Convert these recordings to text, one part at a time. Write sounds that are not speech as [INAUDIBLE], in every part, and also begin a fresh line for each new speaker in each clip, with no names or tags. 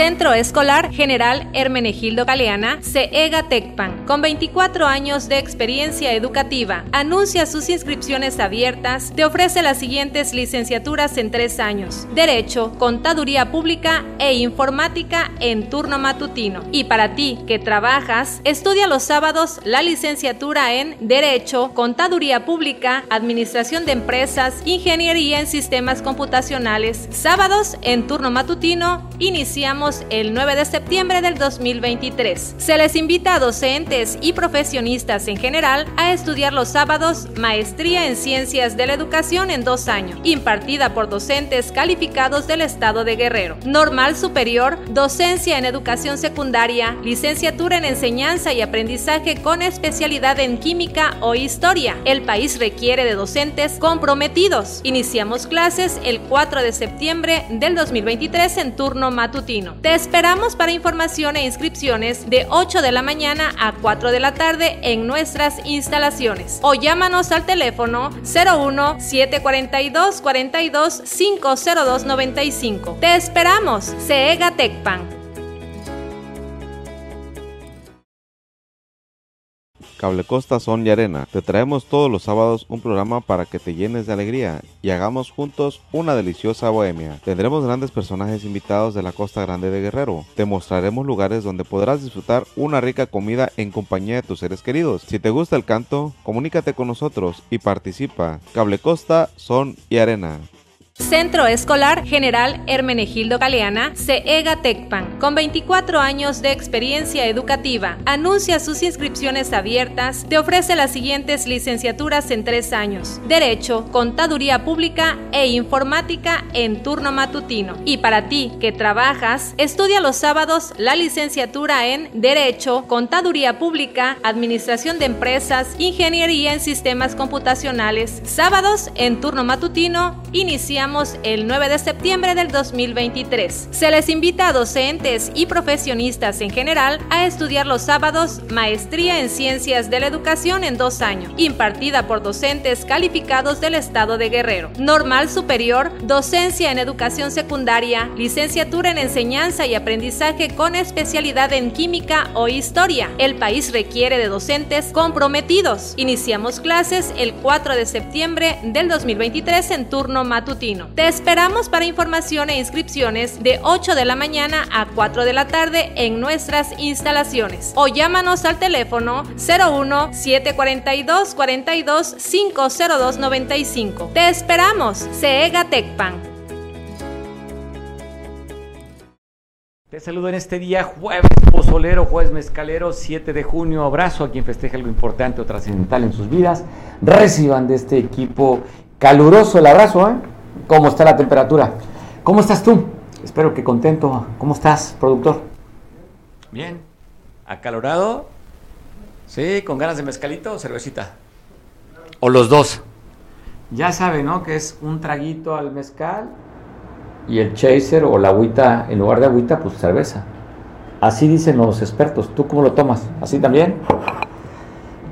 Centro Escolar General Hermenegildo Galeana, CEGA Tecpan, con 24 años de experiencia educativa. Anuncia sus inscripciones abiertas. Te ofrece las siguientes licenciaturas en tres años: Derecho, Contaduría Pública e Informática en turno matutino. Y para ti que trabajas, estudia los sábados la licenciatura en Derecho, Contaduría Pública, Administración de Empresas, Ingeniería en Sistemas Computacionales. Sábados en turno matutino, iniciamos el 9 de septiembre del 2023. Se les invita a docentes y profesionistas en general a estudiar los sábados Maestría en Ciencias de la Educación en dos años, impartida por docentes calificados del Estado de Guerrero. Normal Superior, Docencia en Educación Secundaria, Licenciatura en Enseñanza y Aprendizaje con especialidad en Química o Historia. El país requiere de docentes comprometidos. Iniciamos clases el 4 de septiembre del 2023 en turno matutino. Te esperamos para información e inscripciones de 8 de la mañana a 4 de la tarde en nuestras instalaciones o llámanos al teléfono 01 742 42 502 95. Te esperamos, CEGA Tecpan.
Cable Costa Son y Arena. Te traemos todos los sábados un programa para que te llenes de alegría y hagamos juntos una deliciosa bohemia. Tendremos grandes personajes invitados de la Costa Grande de Guerrero. Te mostraremos lugares donde podrás disfrutar una rica comida en compañía de tus seres queridos. Si te gusta el canto, comunícate con nosotros y participa. Cable Costa Son y Arena.
Centro Escolar General Hermenegildo Galeana, CEGA Tecpan, con 24 años de experiencia educativa. Anuncia sus inscripciones abiertas. Te ofrece las siguientes licenciaturas en tres años: Derecho, Contaduría Pública e Informática en turno matutino. Y para ti que trabajas, estudia los sábados la licenciatura en Derecho, Contaduría Pública, Administración de Empresas, Ingeniería en Sistemas Computacionales. Sábados en turno matutino, iniciamos el 9 de septiembre del 2023. Se les invita a docentes y profesionistas en general a estudiar los sábados Maestría en Ciencias de la Educación en dos años, impartida por docentes calificados del Estado de Guerrero. Normal Superior, Docencia en Educación Secundaria, Licenciatura en Enseñanza y Aprendizaje con especialidad en Química o Historia. El país requiere de docentes comprometidos. Iniciamos clases el 4 de septiembre del 2023 en turno matutino. Te esperamos para información e inscripciones de 8 de la mañana a 4 de la tarde en nuestras instalaciones o llámanos al teléfono 01 742 42 502 95. Te esperamos, CEGA Tecpan.
Te saludo en este día, jueves pozolero, jueves mezcalero, 7 de junio. Abrazo a quien festeje algo importante o trascendental en sus vidas. Reciban de este equipo caluroso el abrazo, ¿eh? Cómo está la temperatura. ¿Cómo estás tú? Espero que contento. ¿Cómo estás, productor? Bien. ¿Acalorado? Sí, con ganas de mezcalito o cervecita. O los dos. Ya sabe, ¿no? Que es un traguito al mezcal y el chaser o la agüita, en lugar de agüita, pues cerveza. Así dicen los expertos. ¿Tú cómo lo tomas? ¿Así también?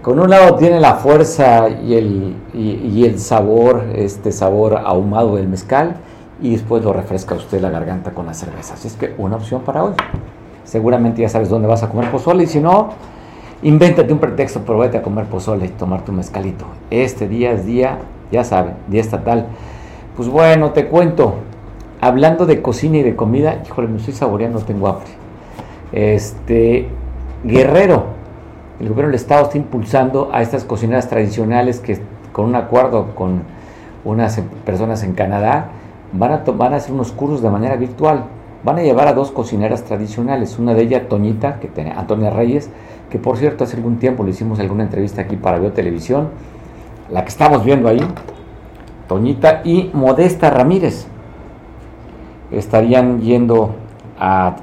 Con un lado tiene la fuerza y el, y, el sabor, este sabor ahumado del mezcal, y después lo refresca usted la garganta con la cerveza. Así es que una opción para hoy. Seguramente ya sabes dónde vas a comer pozole, y si no, invéntate un pretexto, pero vete a comer pozole y tomar tu mezcalito. Este día es día, ya saben, día estatal. Pues bueno, te cuento, hablando de cocina y de comida, híjole, me estoy saboreando, tengo hambre. Este, Guerrero, el gobierno del Estado está impulsando a estas cocineras tradicionales que con un acuerdo con unas personas en Canadá van a, hacer unos cursos de manera virtual. Van a llevar a dos cocineras tradicionales, una de ellas Toñita, que tiene, Antonia Reyes, que por cierto hace algún tiempo le hicimos alguna entrevista aquí para Televisión, la que estamos viendo ahí, Toñita y Modesta Ramírez. Estarían yendo a,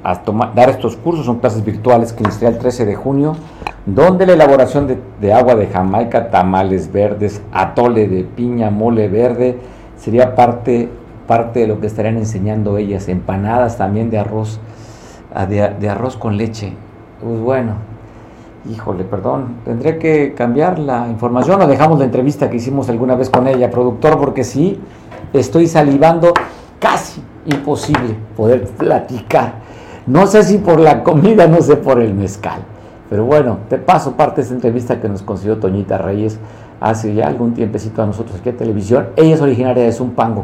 dar estos cursos, son clases virtuales que iniciará el 13 de junio donde la elaboración de, agua de Jamaica, tamales verdes, atole de piña, mole verde, sería parte, parte de lo que estarían enseñando ellas, empanadas también de arroz, ah, de, arroz con leche. Pues bueno, híjole, perdón, tendré que cambiar la información o dejamos la entrevista que hicimos alguna vez con ella, productor, porque sí, estoy salivando, casi imposible poder platicar No sé si por la comida, no sé por el mezcal. Pero bueno, te paso parte de esta entrevista que nos consiguió Toñita Reyes hace ya algún tiempecito a nosotros aquí en televisión. Ella es originaria de Zumpango.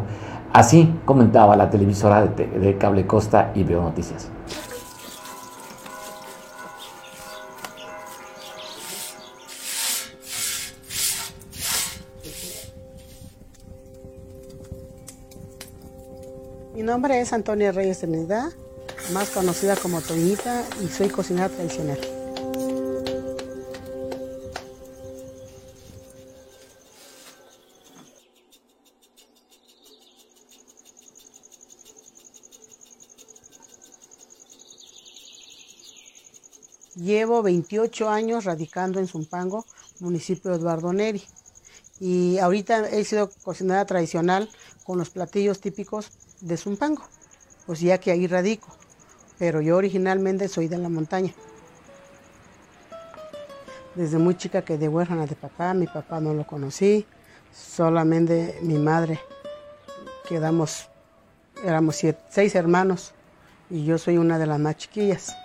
Así comentaba la televisora de, Cable Costa y Veo Noticias.
Mi nombre es Antonia Reyes Trinidad, más conocida como Toñita, y soy cocinera tradicional. Llevo 28 años radicando en Zumpango, municipio de Eduardo Neri. Y ahorita he sido cocinera tradicional con los platillos típicos de Zumpango, pues ya que ahí radico. Pero yo originalmente soy de la montaña. Desde muy chica quedé huérfana de papá, mi papá no lo conocí, solamente mi madre. Quedamos, éramos seis hermanos y yo soy una de las más chiquillas,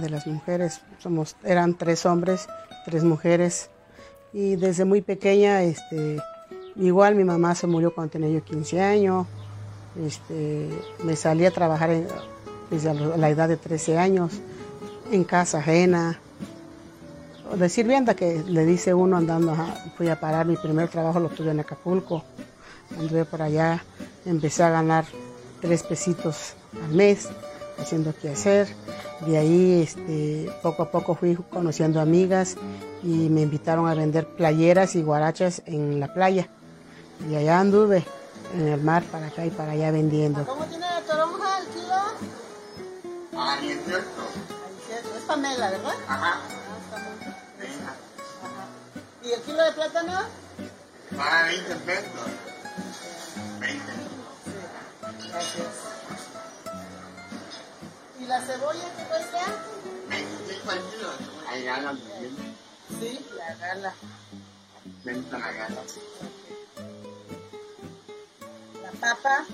de las mujeres. Somos, eran tres hombres, tres mujeres. Y desde muy pequeña, este, igual mi mamá se murió cuando tenía yo 15 años. Este, me salí a trabajar desde la edad de 13 años, en casa ajena, de sirvienta que le dice uno andando, fui a parar, mi primer trabajo lo tuve en Acapulco, anduve por allá, empecé a ganar tres pesitos al mes, haciendo qué hacer, de ahí este, poco a poco fui conociendo amigas y me invitaron a vender playeras y guarachas en la playa, y allá anduve en el mar para acá y para allá vendiendo.
¿Cómo tiene la toronja el kilo?
Ah, 18.
Es Pamela, ¿verdad?
Ajá.
Ah. Ajá. ¿Y el kilo de plátano?
Ah, 20 pesos. 20.
Sí. Gracias. ¿Y la cebolla qué cuesta?
25 al kilo. Hay ganas bien.
Sí, la gala.
Venta la gana.
La papa.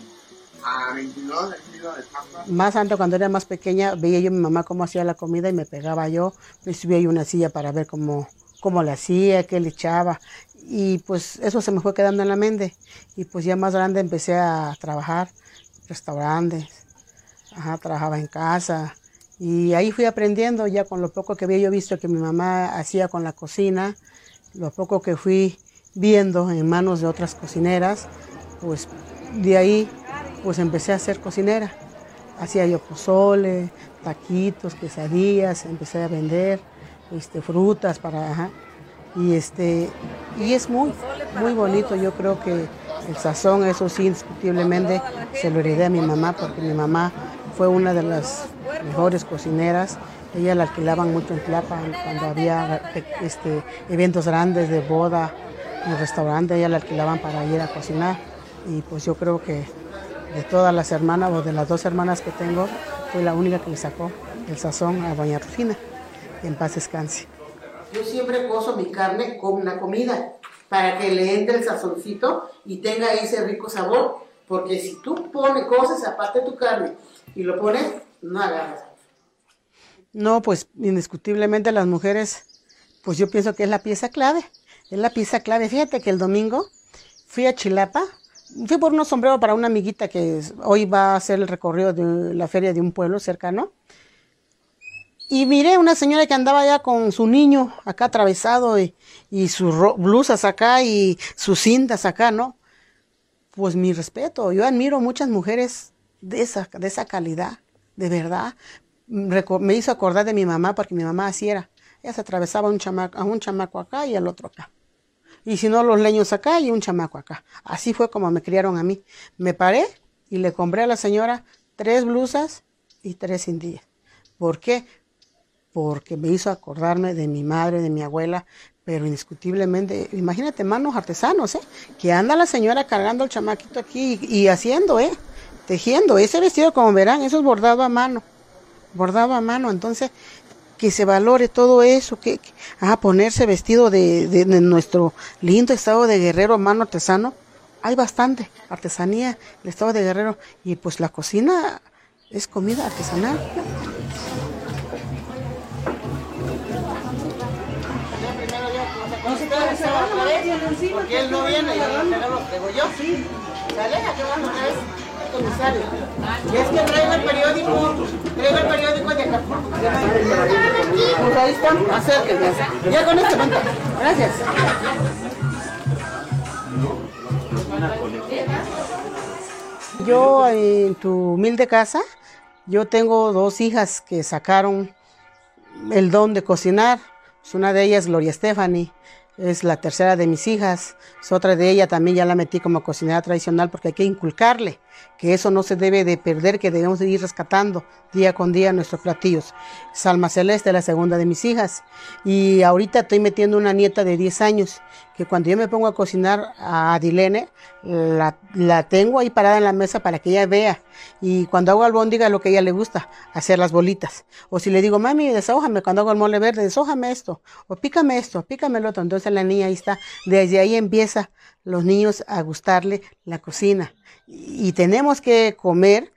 A 22 el kilo de papa.
Más antes, cuando era más pequeña, veía yo a mi mamá cómo hacía la comida y me pegaba yo. Me subía yo a una silla para ver cómo, cómo la hacía, qué le echaba. Y pues eso se me fue quedando en la mente. Y pues ya más grande empecé a trabajar, restaurantes, Trabajaba en casa. Y ahí fui aprendiendo ya con lo poco que había yo visto que mi mamá hacía con la cocina, lo poco que fui viendo en manos de otras cocineras, pues de ahí pues empecé a ser cocinera. Hacía yo pozole, taquitos, quesadillas, empecé a vender este, frutas para... ajá. y, este, y es muy, muy bonito. Yo creo que el sazón, eso sí, indiscutiblemente se lo heredé a mi mamá, porque mi mamá fue una de las mejores cocineras. Ella la alquilaban mucho en Tlapan cuando había este, eventos grandes de boda en el restaurante, ella la alquilaban para ir a cocinar. Y pues yo creo que de todas las hermanas o de las dos hermanas que tengo, fue la única que le sacó el sazón a doña Rufina. En paz descanse.
Yo siempre cozo mi carne con una comida para que le entre el sazoncito y tenga ese rico sabor. Porque si tú pones cosas aparte de tu carne y lo pones, no agarras.
No, pues indiscutiblemente las mujeres, pues yo pienso que es la pieza clave. Es la pieza clave. Fíjate que el domingo fui a Chilapa, fui por unos sombreros para una amiguita que hoy va a hacer el recorrido de la feria de un pueblo cercano. Y miré una señora que andaba ya con su niño acá atravesado y, y sus blusas acá y sus cintas acá, ¿no? Pues mi respeto, yo admiro muchas mujeres de esa, de esa calidad, de verdad. Me hizo acordar de mi mamá porque mi mamá así era. Ella se atravesaba un chamaco, a un chamaco acá y al otro acá. Y si no, los leños acá y un chamaco acá. Así fue como me criaron a mí. Me paré y le compré a la señora tres blusas y tres cindillas. ¿Por qué? Porque me hizo acordarme de mi madre, de mi abuela, pero indiscutiblemente, imagínate manos artesanos, ¿eh? Que anda la señora cargando el chamaquito aquí y, y haciendo, ¿eh? Tejiendo. Ese vestido, como verán, eso es bordado a mano. Bordado a mano. Entonces, que se valore todo eso, que, que ah, ponerse vestido de, de, nuestro lindo estado de Guerrero, mano artesano, hay bastante artesanía, el estado de Guerrero, y pues la cocina Es comida artesanal.
Él no viene yo. Sí. Comisario. Y es que traigo el periódico, traigo el periódico de Acapulco. Pues ahí está, acérquense. Ya con esto, vente. Gracias.
Yo en tu humilde casa, yo tengo dos hijas que sacaron el don de cocinar. Pues una de ellas, Gloria Stephanie, es la tercera de mis hijas. Es otra de ella también ya la metí como cocinera tradicional porque hay que inculcarle que eso no se debe de perder, que debemos de ir rescatando día con día nuestros platillos. Salma Celeste, la segunda de mis hijas. Y ahorita estoy metiendo una nieta de 10 años, que cuando yo me pongo a cocinar a Adilene, la, la tengo ahí parada en la mesa para que ella vea. Y cuando hago albóndiga, lo que ella le gusta, hacer las bolitas. O si le digo, mami, desahójame, cuando hago el mole verde, desahójame esto. O pícame esto, pícame el otro. Entonces la niña ahí está. Desde ahí empieza los niños a gustarle la cocina. Y tenemos que comer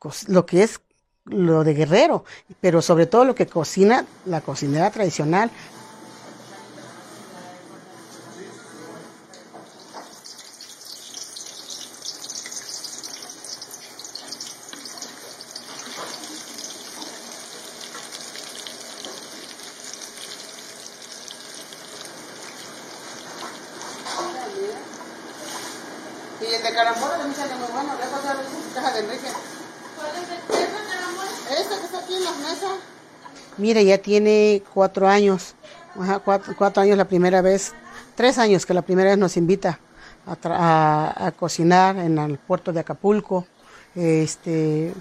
pues, lo que es lo de guerrero, pero sobre todo lo que cocina la cocinera tradicional.
Y el de carambola también sale muy bueno. Le pasar caja de Enrique. ¿Cuál es el carambola? Este que está aquí en las mesas.
Mire, ya tiene cuatro años, cuatro, años la primera vez, tres años que la primera vez nos invita a, cocinar en el puerto de Acapulco. Este,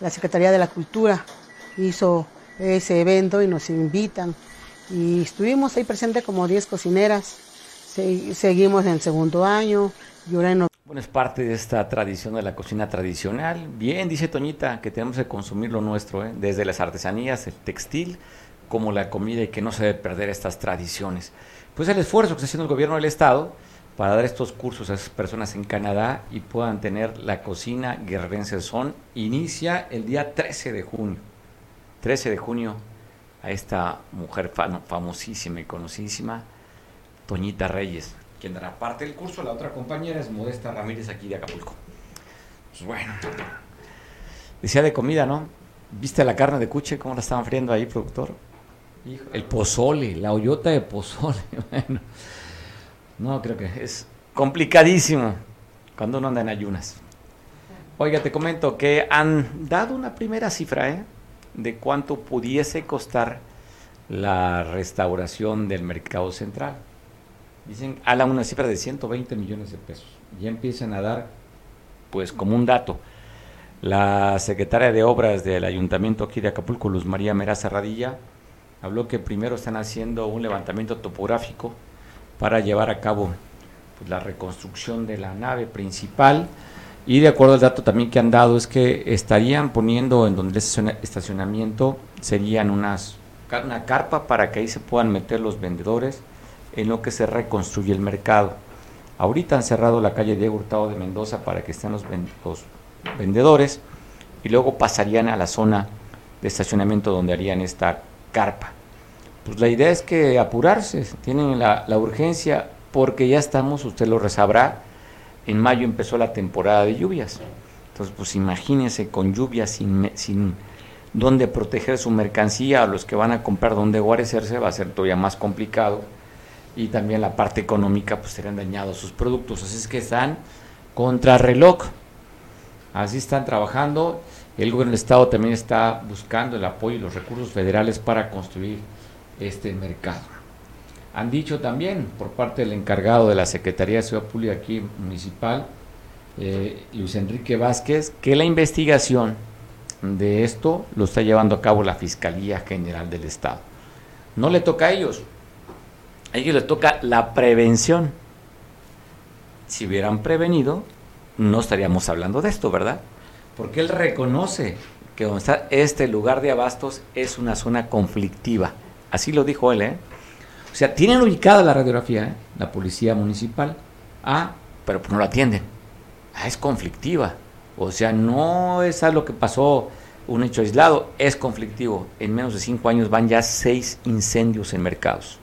la Secretaría de la Cultura hizo ese evento y nos invitan. Y estuvimos ahí presentes como 10 cocineras. Se- seguimos en el segundo año y ahora en
Bueno, es parte de esta tradición de la cocina tradicional. Bien, dice Toñita, que tenemos que consumir lo nuestro, ¿eh? desde las artesanías, el textil, como la comida y que no se debe perder estas tradiciones. Pues el esfuerzo que está haciendo el gobierno del Estado para dar estos cursos a esas personas en Canadá y puedan tener la cocina guerrerense son, inicia el día 13 de junio. 13 de junio a esta mujer fam- famosísima y conocidísima, Toñita Reyes, quien dará parte del curso. La otra compañera es Modesta Ramírez, aquí de Acapulco. Pues bueno, decía de comida, ¿no? ¿Viste la carne de cuche? ¿Cómo la estaban friendo ahí, productor? El pozole, la hoyota de pozole. [LAUGHS] Bueno, no, creo que es complicadísimo cuando uno anda en ayunas. Oiga, te comento que han dado una primera cifra, ¿eh? De cuánto pudiese costar la restauración del mercado central. Dicen, habla una cifra de 120 millones de pesos. Ya empiezan a dar, pues como un dato, la secretaria de Obras del Ayuntamiento aquí de Acapulco, Luz María Meraza Radilla, habló que primero están haciendo un levantamiento topográfico para llevar a cabo pues, la reconstrucción de la nave principal. Y de acuerdo al dato también que han dado es que estarían poniendo en donde es estacionamiento serían unas una carpa para que ahí se puedan meter los vendedores en lo que se reconstruye el mercado. Ahorita han cerrado la calle Diego Hurtado de Mendoza para que estén los, ven- los vendedores y luego pasarían a la zona de estacionamiento donde harían esta carpa. Pues la idea es que apurarse, tienen la, urgencia porque ya estamos, usted lo resabrá, en mayo empezó la temporada de lluvias. Entonces, pues imagínense con lluvias sin, sin dónde proteger su mercancía, a los que van a comprar dónde guarecerse, va a ser todavía más complicado. Y también la parte económica, pues serán dañados sus productos. Así es que están contra reloj. Así están trabajando. El gobierno del Estado también está buscando el apoyo y los recursos federales para construir este mercado. Han dicho también por parte del encargado de la Secretaría de Ciudad Pública aquí municipal, eh, Luis Enrique Vázquez, que la investigación de esto lo está llevando a cabo la Fiscalía General del Estado. No le toca a ellos, a ellos les toca la prevención. Si hubieran prevenido, no estaríamos hablando de esto, ¿verdad? Porque él reconoce que donde está este lugar de abastos es una zona conflictiva. Así lo dijo él, ¿eh? O sea, tienen ubicada la radiografía, ¿eh? la policía municipal. Ah, pero no la atienden. Ah, es conflictiva. O sea, no es algo que pasó un hecho aislado, es conflictivo. En menos de cinco años van ya seis incendios en mercados.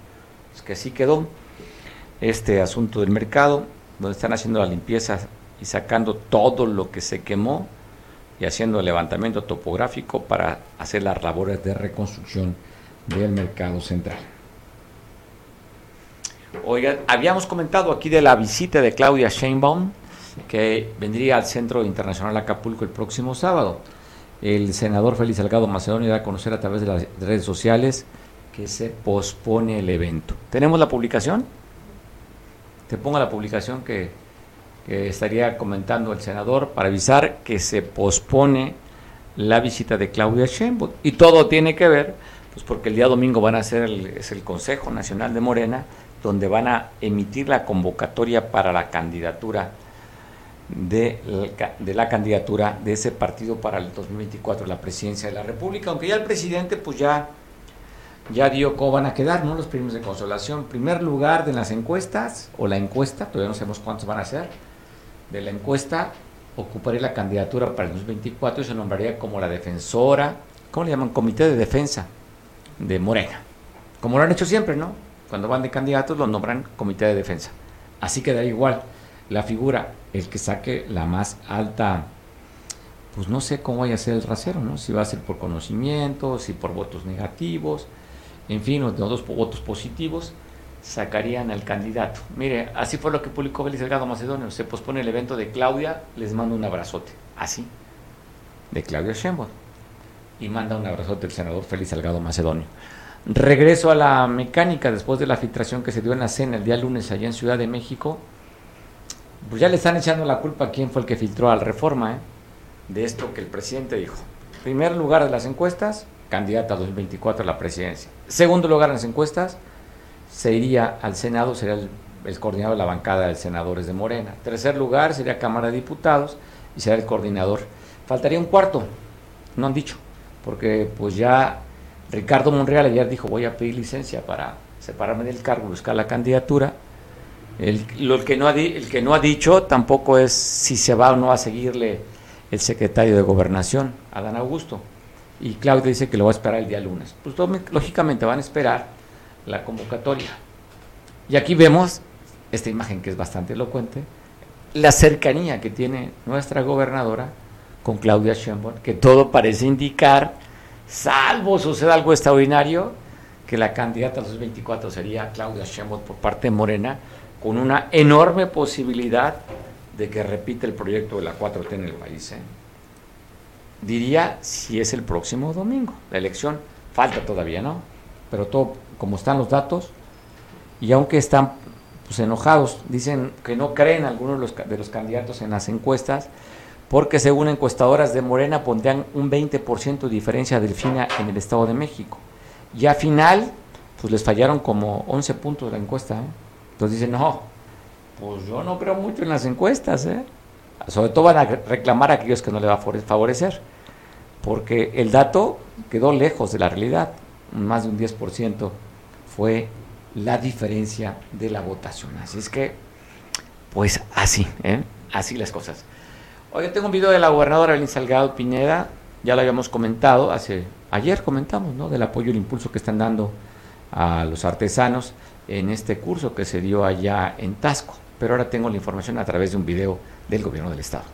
Es que así quedó este asunto del mercado, donde están haciendo la limpieza y sacando todo lo que se quemó y haciendo el levantamiento topográfico para hacer las labores de reconstrucción del mercado central. Oiga, habíamos comentado aquí de la visita de Claudia Sheinbaum, que vendría al Centro Internacional Acapulco el próximo sábado. El senador Félix Salgado Macedonio da a conocer a través de las redes sociales que se pospone el evento. ¿Tenemos la publicación? Te pongo la publicación que, que estaría comentando el senador para avisar que se pospone la visita de Claudia Sheinbaum. Y todo tiene que ver, pues porque el día domingo van a ser el, es el Consejo Nacional de Morena, donde van a emitir la convocatoria para la candidatura de la, de la candidatura de ese partido para el 2024, la presidencia de la República, aunque ya el presidente pues ya, ya dio cómo van a quedar, ¿no? Los premios de consolación. Primer lugar de las encuestas, o la encuesta, todavía no sabemos cuántos van a ser, de la encuesta ocuparía la candidatura para el 2024 y se nombraría como la defensora, ¿cómo le llaman? Comité de Defensa de Morena. Como lo han hecho siempre, ¿no? Cuando van de candidatos lo nombran Comité de Defensa. Así quedaría igual la figura, el que saque la más alta, pues no sé cómo vaya a ser el rasero, ¿no? Si va a ser por conocimiento, si por votos negativos, en fin, o de dos votos positivos, sacarían al candidato. Mire, así fue lo que publicó Félix Delgado Macedonio. Se pospone el evento de Claudia, les mando un abrazote. Así, de Claudia Sheinbaum. Y manda un abrazote el senador Félix Salgado Macedonio. Regreso a la mecánica después de la filtración que se dio en la cena el día lunes allá en Ciudad de México pues ya le están echando la culpa a quién fue el que filtró al Reforma, ¿eh? de esto que el presidente dijo. Primer lugar de las encuestas, candidata a 2024 a la presidencia. Segundo lugar en las encuestas, se iría al Senado, sería el, coordinador de la bancada de senadores de Morena. Tercer lugar sería Cámara de Diputados y será el coordinador. Faltaría un cuarto, no han dicho, porque pues ya Ricardo Monreal ayer dijo voy a pedir licencia para separarme del cargo, buscar la candidatura el, que no ha el que no ha dicho tampoco es si se va o no a seguirle el secretario de Gobernación, Adán Augusto. Y Claudia dice que lo va a esperar el día lunes. Pues lógicamente van a esperar la convocatoria. Y aquí vemos esta imagen que es bastante elocuente, la cercanía que tiene nuestra gobernadora con Claudia Sheinbaum, que todo parece indicar, salvo suceda algo extraordinario, que la candidata a los 24 sería Claudia Sheinbaum por parte de Morena, con una enorme posibilidad de que repite el proyecto de la 4T en el país. ¿eh? Diría si es el próximo domingo. La elección falta todavía, ¿no? Pero todo, como están los datos, y aunque están pues, enojados, dicen que no creen algunos de los, de los candidatos en las encuestas, porque según encuestadoras de Morena pondrían un 20% de diferencia del FINA en el Estado de México. Y a final, pues les fallaron como 11 puntos de la encuesta. ¿eh? Entonces dicen, no, pues yo no creo mucho en las encuestas, ¿eh? Sobre todo van a reclamar a aquellos que no le va a favorecer, porque el dato quedó lejos de la realidad. Más de un 10% fue la diferencia de la votación. Así es que, pues así, ¿eh? así las cosas. Hoy tengo un video de la gobernadora Belín Salgado Pineda, ya lo habíamos comentado, hace ayer comentamos, ¿no? Del apoyo y el impulso que están dando a los artesanos en este curso que se dio allá en Tasco. Pero ahora tengo la información a través de un video del gobierno del estado.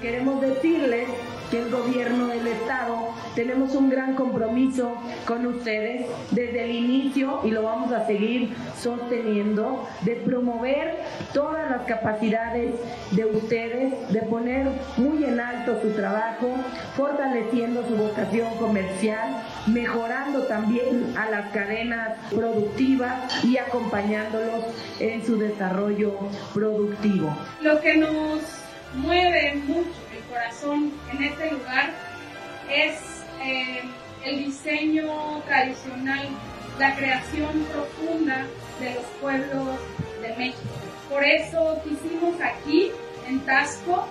Queremos decirles que el gobierno del estado tenemos un compromiso con ustedes desde el inicio y lo vamos a seguir sosteniendo de promover todas las capacidades de ustedes, de poner muy en alto su trabajo, fortaleciendo su vocación comercial, mejorando también a las cadenas productivas y acompañándolos en su desarrollo productivo.
Lo que nos mueve mucho el corazón en este lugar es eh, el diseño tradicional, la creación profunda de los pueblos de México. Por eso quisimos aquí, en Tasco,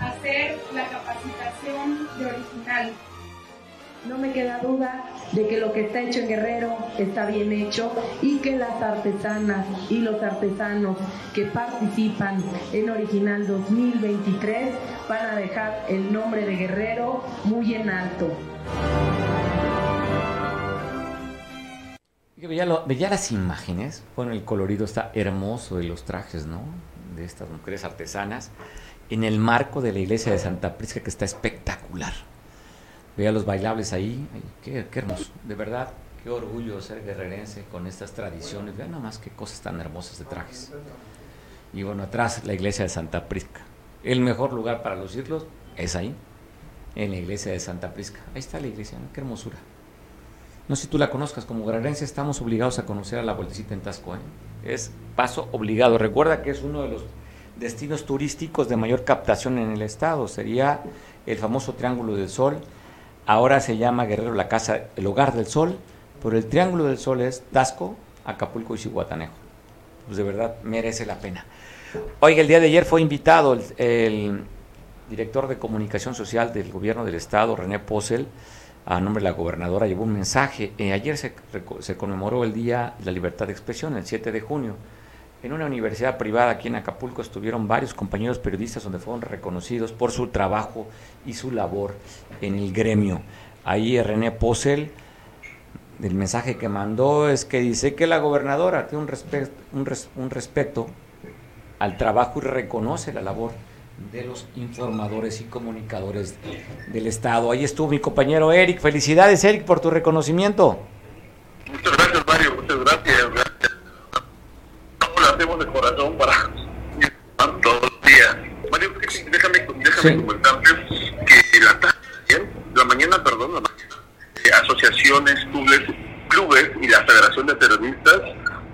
hacer la capacitación de original.
No me queda duda de que lo que está hecho en Guerrero está bien hecho y que las artesanas y los artesanos que participan en Original 2023 van a dejar el nombre de Guerrero muy en alto.
Veía, las imágenes, bueno, el colorido está hermoso de los trajes, ¿no? De estas mujeres artesanas, en el marco de la iglesia de Santa Prisca, que está espectacular. Veía los bailables ahí, qué, hermoso, de verdad, qué orgullo ser guerrerense con estas tradiciones, vean nada más qué cosas tan hermosas de trajes. Y bueno, atrás la iglesia de Santa Prisca. El mejor lugar para lucirlos es ahí, en la iglesia de Santa Prisca. Ahí está la iglesia, qué hermosura. No sé si tú la conozcas, como guerrerense estamos obligados a conocer a la vueltecita en Tasco. ¿eh? Es paso obligado. Recuerda que es uno de los destinos turísticos de mayor captación en el estado. Sería el famoso Triángulo del Sol. Ahora se llama Guerrero la casa, el hogar del sol, pero el Triángulo del Sol es Tasco, Acapulco y Cihuatanejo. Pues de verdad merece la pena. Oiga, el día de ayer fue invitado el director de comunicación social del gobierno del estado, René Posel, a nombre de la gobernadora, llevó un mensaje. Eh, ayer se, conmemoró el Día de la Libertad de Expresión, el 7 de junio. En una universidad privada aquí en Acapulco estuvieron varios compañeros periodistas donde fueron reconocidos por su trabajo y su labor en el gremio. Ahí René Posel, el mensaje que mandó es que dice que la gobernadora tiene un, un, un respeto al trabajo y reconoce la labor de los informadores y comunicadores del Estado. Ahí estuvo mi compañero Eric. Felicidades, Eric, por tu reconocimiento.
Muchas gracias, Mario. Muchas gracias. gracias. lo hacemos de corazón para todos los días. Mario, déjame, déjame sí. comentarte que la tarde, la mañana, perdón, la mañana, asociaciones, clubes, clubes y la Federación de Periodistas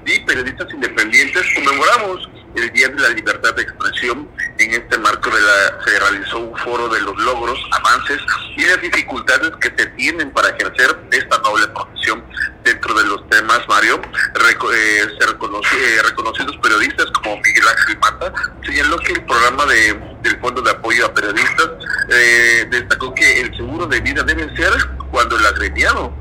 y Periodistas Independientes conmemoramos el Día de la Libertad de Expresión. En este marco de la, se realizó un foro de los logros, avances y las dificultades que se tienen para ejercer esta noble profesión. Dentro de los temas, Mario, eh, se reconoció, eh, reconocidos periodistas como Miguel Ángel Mata señaló que el programa de, del Fondo de Apoyo a Periodistas eh, destacó que el seguro de vida debe ser cuando el agrediado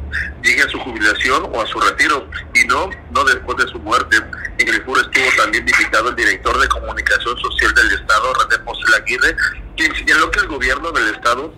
llegue a su jubilación o a su retiro y no, no después de su muerte. En el foro estuvo también invitado el director de comunicación social del Estado, René Posel Aguirre, quien señaló que el gobierno del Estado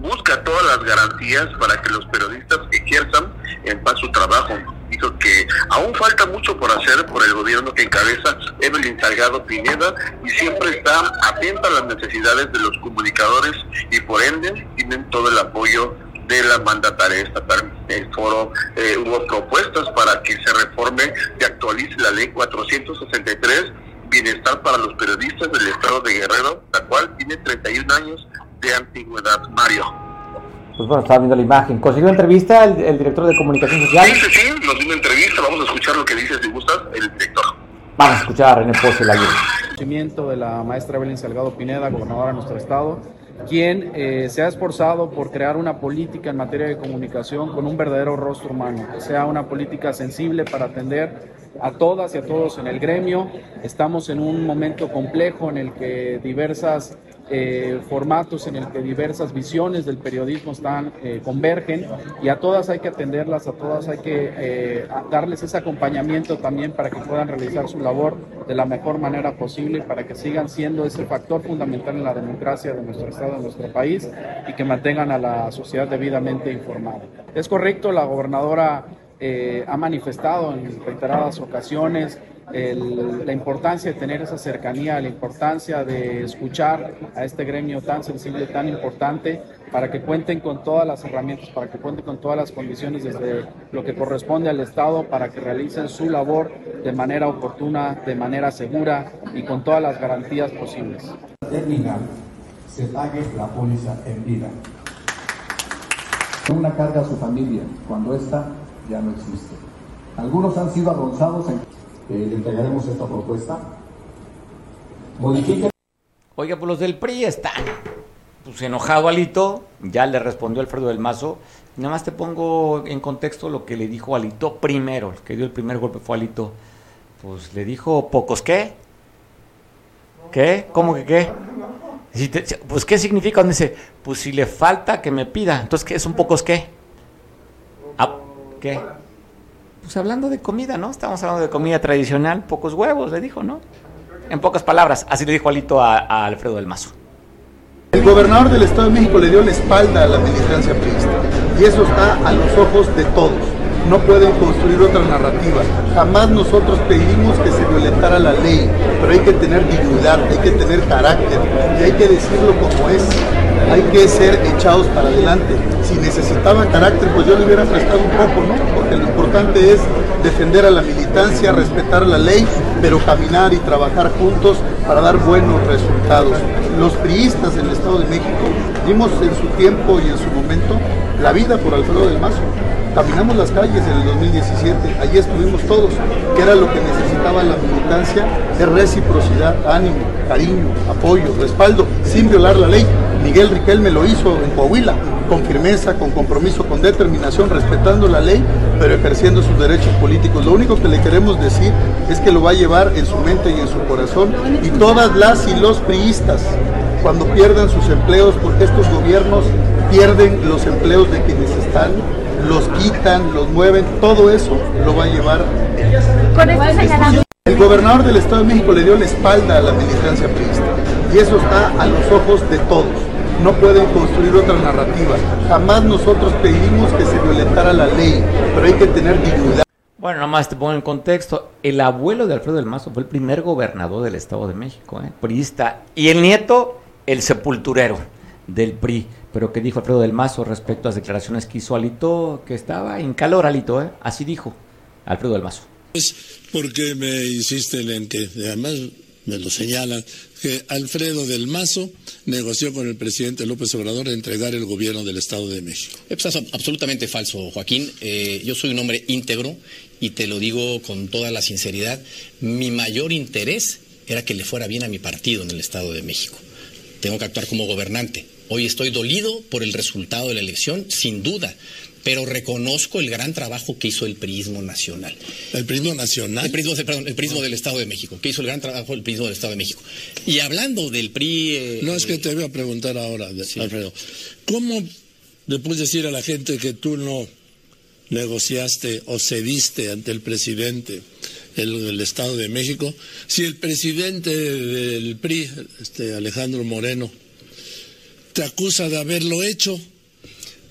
busca todas las garantías para que los periodistas ejerzan en paz su trabajo. Dijo que aún falta mucho por hacer por el gobierno que encabeza Evelyn Salgado Pineda y siempre está atenta a las necesidades de los comunicadores y por ende tienen todo el apoyo de la mandataria estatal. El foro eh, hubo propuestas para que se reforme y actualice la ley 463, Bienestar para los Periodistas del Estado de Guerrero, la cual tiene 31 años de antigüedad. Mario.
Pues bueno, estaba viendo la imagen. ¿Consiguió entrevista el, el, director de comunicación social?
Sí, sí, sí, nos dio una entrevista. Vamos a escuchar lo que dice, si gustas, el director.
Vamos a escuchar a René Pose, la
de la maestra Evelyn Salgado Pineda, gobernadora de nuestro estado quien eh, se ha esforzado por crear una política en materia de comunicación con un verdadero rostro humano, que sea una política sensible para atender a todas y a todos en el gremio. Estamos en un momento complejo en el que diversas eh, formatos, en el que diversas visiones del periodismo están eh, convergen y a todas hay que atenderlas, a todas hay que eh, darles ese acompañamiento también para que puedan realizar su labor de la mejor manera posible para que sigan siendo ese factor fundamental en la democracia de nuestro Estado, de nuestro país y que mantengan a la sociedad debidamente informada. Es correcto, la gobernadora eh, ha manifestado en reiteradas ocasiones el, la importancia de tener esa cercanía, la importancia de escuchar a este gremio tan sensible, tan importante, para que cuenten con todas las herramientas, para que cuenten con todas las condiciones desde lo que corresponde al Estado, para que realicen su labor de manera oportuna, de manera segura y con todas las garantías posibles.
Terminal, se pague la póliza en vida. Una carga a su familia cuando esta ya no existe. Algunos han sido avanzados en... Eh, le entregaremos esta propuesta. Modifiquen.
Oiga, pues los del PRI están pues enojado Alito, ya le respondió Alfredo del Mazo. Nada más te pongo en contexto lo que le dijo Alito primero, el que dio el primer golpe fue Alito. Pues le dijo, ¿pocos qué? ¿Qué? ¿Cómo que qué? Pues, ¿qué significa dice, pues si le falta que me pida? Entonces, ¿qué es un pocos qué? Ah, ¿Qué? Pues hablando de comida, ¿no? Estamos hablando de comida tradicional, pocos huevos, le dijo, ¿no? En pocas palabras, así le dijo Alito a, a Alfredo del Mazo.
El gobernador del Estado de México le dio la espalda a la militancia priista y eso está a los ojos de todos no pueden construir otra narrativa. Jamás nosotros pedimos que se violentara la ley, pero hay que tener dignidad, hay que tener carácter y hay que decirlo como es. Hay que ser echados para adelante. Si necesitaban carácter, pues yo le hubiera prestado un poco, ¿no? Porque lo importante es defender a la militancia, respetar la ley, pero caminar y trabajar juntos para dar buenos resultados. Los priistas del Estado de México dimos en su tiempo y en su momento la vida por Alfredo del Mazo caminamos las calles en el 2017, allí estuvimos todos, que era lo que necesitaba la militancia, de reciprocidad, ánimo, cariño, apoyo, respaldo, sin violar la ley. Miguel Riquelme lo hizo en Coahuila, con firmeza, con compromiso, con determinación, respetando la ley, pero ejerciendo sus derechos políticos. Lo único que le queremos decir es que lo va a llevar en su mente y en su corazón, y todas las y los priistas, cuando pierdan sus empleos, porque estos gobiernos pierden los empleos de quienes están los quitan, los mueven, todo eso lo va a llevar. El gobernador del Estado de México le dio la espalda a la militancia priista y eso está a los ojos de todos. No pueden construir otra narrativa. Jamás nosotros pedimos que se violentara la ley, pero hay que tener dignidad.
Bueno, nada más te pongo en contexto. El abuelo de Alfredo del Mazo fue el primer gobernador del Estado de México, ¿eh? priista. Y el nieto, el sepulturero del PRI. Pero ¿qué dijo Alfredo del Mazo respecto a las declaraciones que hizo Alito, que estaba en calor Alito, ¿eh? Así dijo Alfredo del Mazo.
Es porque me insisten en que, además me lo señalan, que Alfredo del Mazo negoció con el presidente López Obrador entregar el gobierno del Estado de México.
Es absolutamente falso, Joaquín. Eh, yo soy un hombre íntegro y te lo digo con toda la sinceridad. Mi mayor interés era que le fuera bien a mi partido en el Estado de México. Tengo que actuar como gobernante Hoy estoy dolido por el resultado de la elección, sin duda, pero reconozco el gran trabajo que hizo el Prismo Nacional.
¿El Prismo Nacional?
El Prismo, perdón, el Prismo del Estado de México, que hizo el gran trabajo el Prismo del Estado de México. Y hablando del PRI...
Eh, no, es que te voy a preguntar ahora, Alfredo. ¿Cómo le puedes decir a la gente que tú no negociaste o cediste ante el presidente del Estado de México si el presidente del PRI, este Alejandro Moreno, te acusa de haberlo hecho.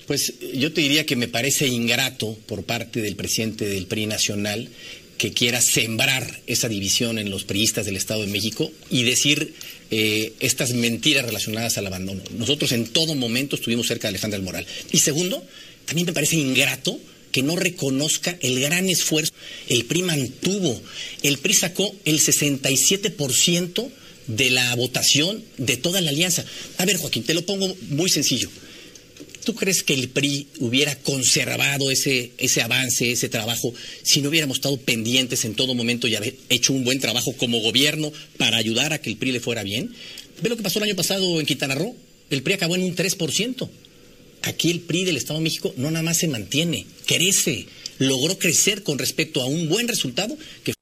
Pues yo te diría que me parece ingrato por parte del presidente del PRI nacional que quiera sembrar esa división en los priistas del Estado de México y decir eh, estas mentiras relacionadas al abandono. Nosotros en todo momento estuvimos cerca de Alejandra Moral. Y segundo, también me parece ingrato que no reconozca el gran esfuerzo. El PRI mantuvo, el PRI sacó el 67% de la votación de toda la alianza. A ver, Joaquín, te lo pongo muy sencillo. ¿Tú crees que el PRI hubiera conservado ese, ese avance, ese trabajo, si no hubiéramos estado pendientes en todo momento y haber hecho un buen trabajo como gobierno para ayudar a que el PRI le fuera bien? Ve lo que pasó el año pasado en Quintana Roo. El PRI acabó en un 3%. Aquí el PRI del Estado de México no nada más se mantiene, crece, logró crecer con respecto a un buen resultado que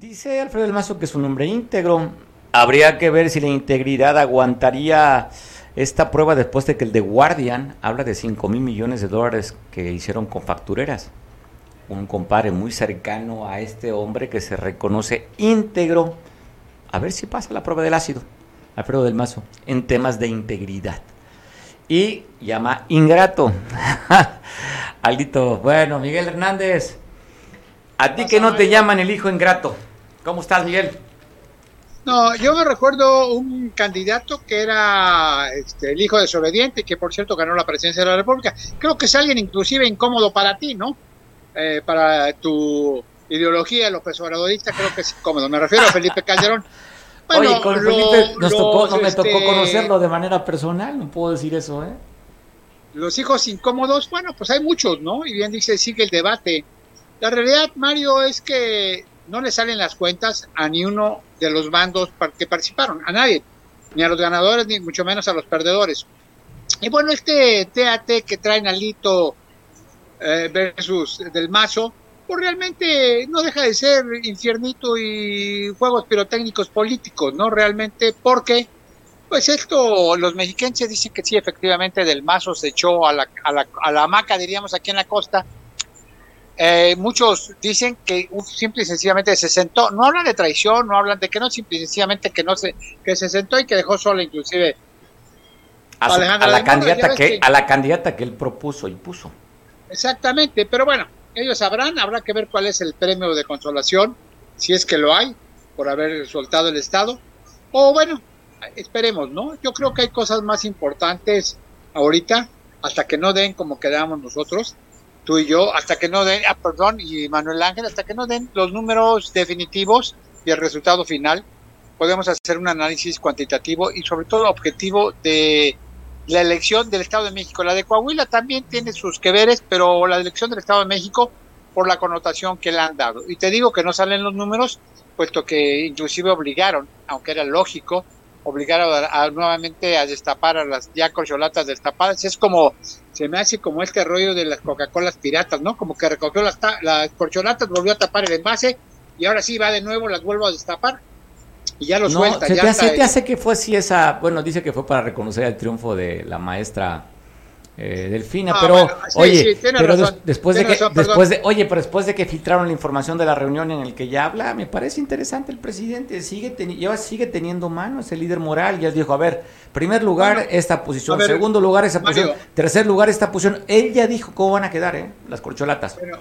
Dice Alfredo del Mazo que es un hombre íntegro, Habría que ver si la integridad aguantaría esta prueba después de que el The Guardian habla de 5 mil millones de dólares que hicieron con factureras. Un compadre muy cercano a este hombre que se reconoce íntegro. A ver si pasa la prueba del ácido, Alfredo del Mazo, en temas de integridad. Y llama ingrato. [LAUGHS] Aldito, bueno, Miguel Hernández, a ti que no te llaman el hijo ingrato. ¿Cómo estás, Miguel?
No, yo me recuerdo un candidato que era este, el hijo desobediente, que por cierto ganó la presidencia de la República. Creo que es alguien inclusive incómodo para ti, ¿no? Eh, para tu ideología López Obradorista, creo que es incómodo. Me refiero a Felipe [LAUGHS] Calderón.
Oye, con Felipe nos tocó, no me tocó este, conocerlo de manera personal, no puedo decir eso, ¿eh?
Los hijos incómodos, bueno, pues hay muchos, ¿no? Y bien dice, sigue el debate. La realidad, Mario, es que no le salen las cuentas a ni uno de los bandos que participaron, a nadie, ni a los ganadores, ni mucho menos a los perdedores. Y bueno, este TAT que traen Alito eh, versus del Mazo, pues realmente no deja de ser infiernito y juegos pirotécnicos políticos, ¿no? Realmente, porque Pues esto, los mexiquenses dicen que sí, efectivamente, del mazo se echó a la, a la, a la hamaca, diríamos, aquí en la costa. Eh, muchos dicen que uh, simple y sencillamente se sentó, no hablan de traición, no hablan de que no, simple y sencillamente que no se, que se sentó y que dejó sola inclusive
a, su, a la Moura, candidata que, que, a la candidata que él propuso y puso.
Exactamente, pero bueno, ellos sabrán, habrá que ver cuál es el premio de consolación, si es que lo hay, por haber soltado el Estado, o bueno, esperemos, ¿no? Yo creo que hay cosas más importantes ahorita, hasta que no den como quedamos nosotros, tú y yo, hasta que no den, ah, perdón, y Manuel Ángel, hasta que no den los números definitivos y el resultado final, podemos hacer un análisis cuantitativo y sobre todo objetivo de la elección del Estado de México. La de Coahuila también tiene sus que veres, pero la elección del Estado de México por la connotación que le han dado. Y te digo que no salen los números, puesto que inclusive obligaron, aunque era lógico, obligaron a, nuevamente a destapar a las ya corcholatas destapadas. Es como, se me hace como este rollo de las Coca-Colas piratas, ¿no? Como que recogió las, las corcholatas, volvió a tapar el envase y ahora sí va de nuevo, las vuelvo a destapar y ya lo
no,
suelta.
Se,
ya
te hace, te hace que fue así esa, bueno, dice que fue para reconocer el triunfo de la maestra eh, Delfina,
Ah,
pero
bueno, sí,
oye,
sí,
pero
razón,
después de que
razón,
después de oye, pero después de que filtraron la información de la reunión en el que ya habla, me parece interesante el presidente, sigue teni- lleva- sigue teniendo mano, es el líder moral, ya dijo, a ver, primer lugar
Bueno,
esta posición,
ver,
segundo lugar esa
Mario.
posición, tercer lugar esta posición, él ya dijo cómo van a quedar, eh, las corcholatas.
Pero,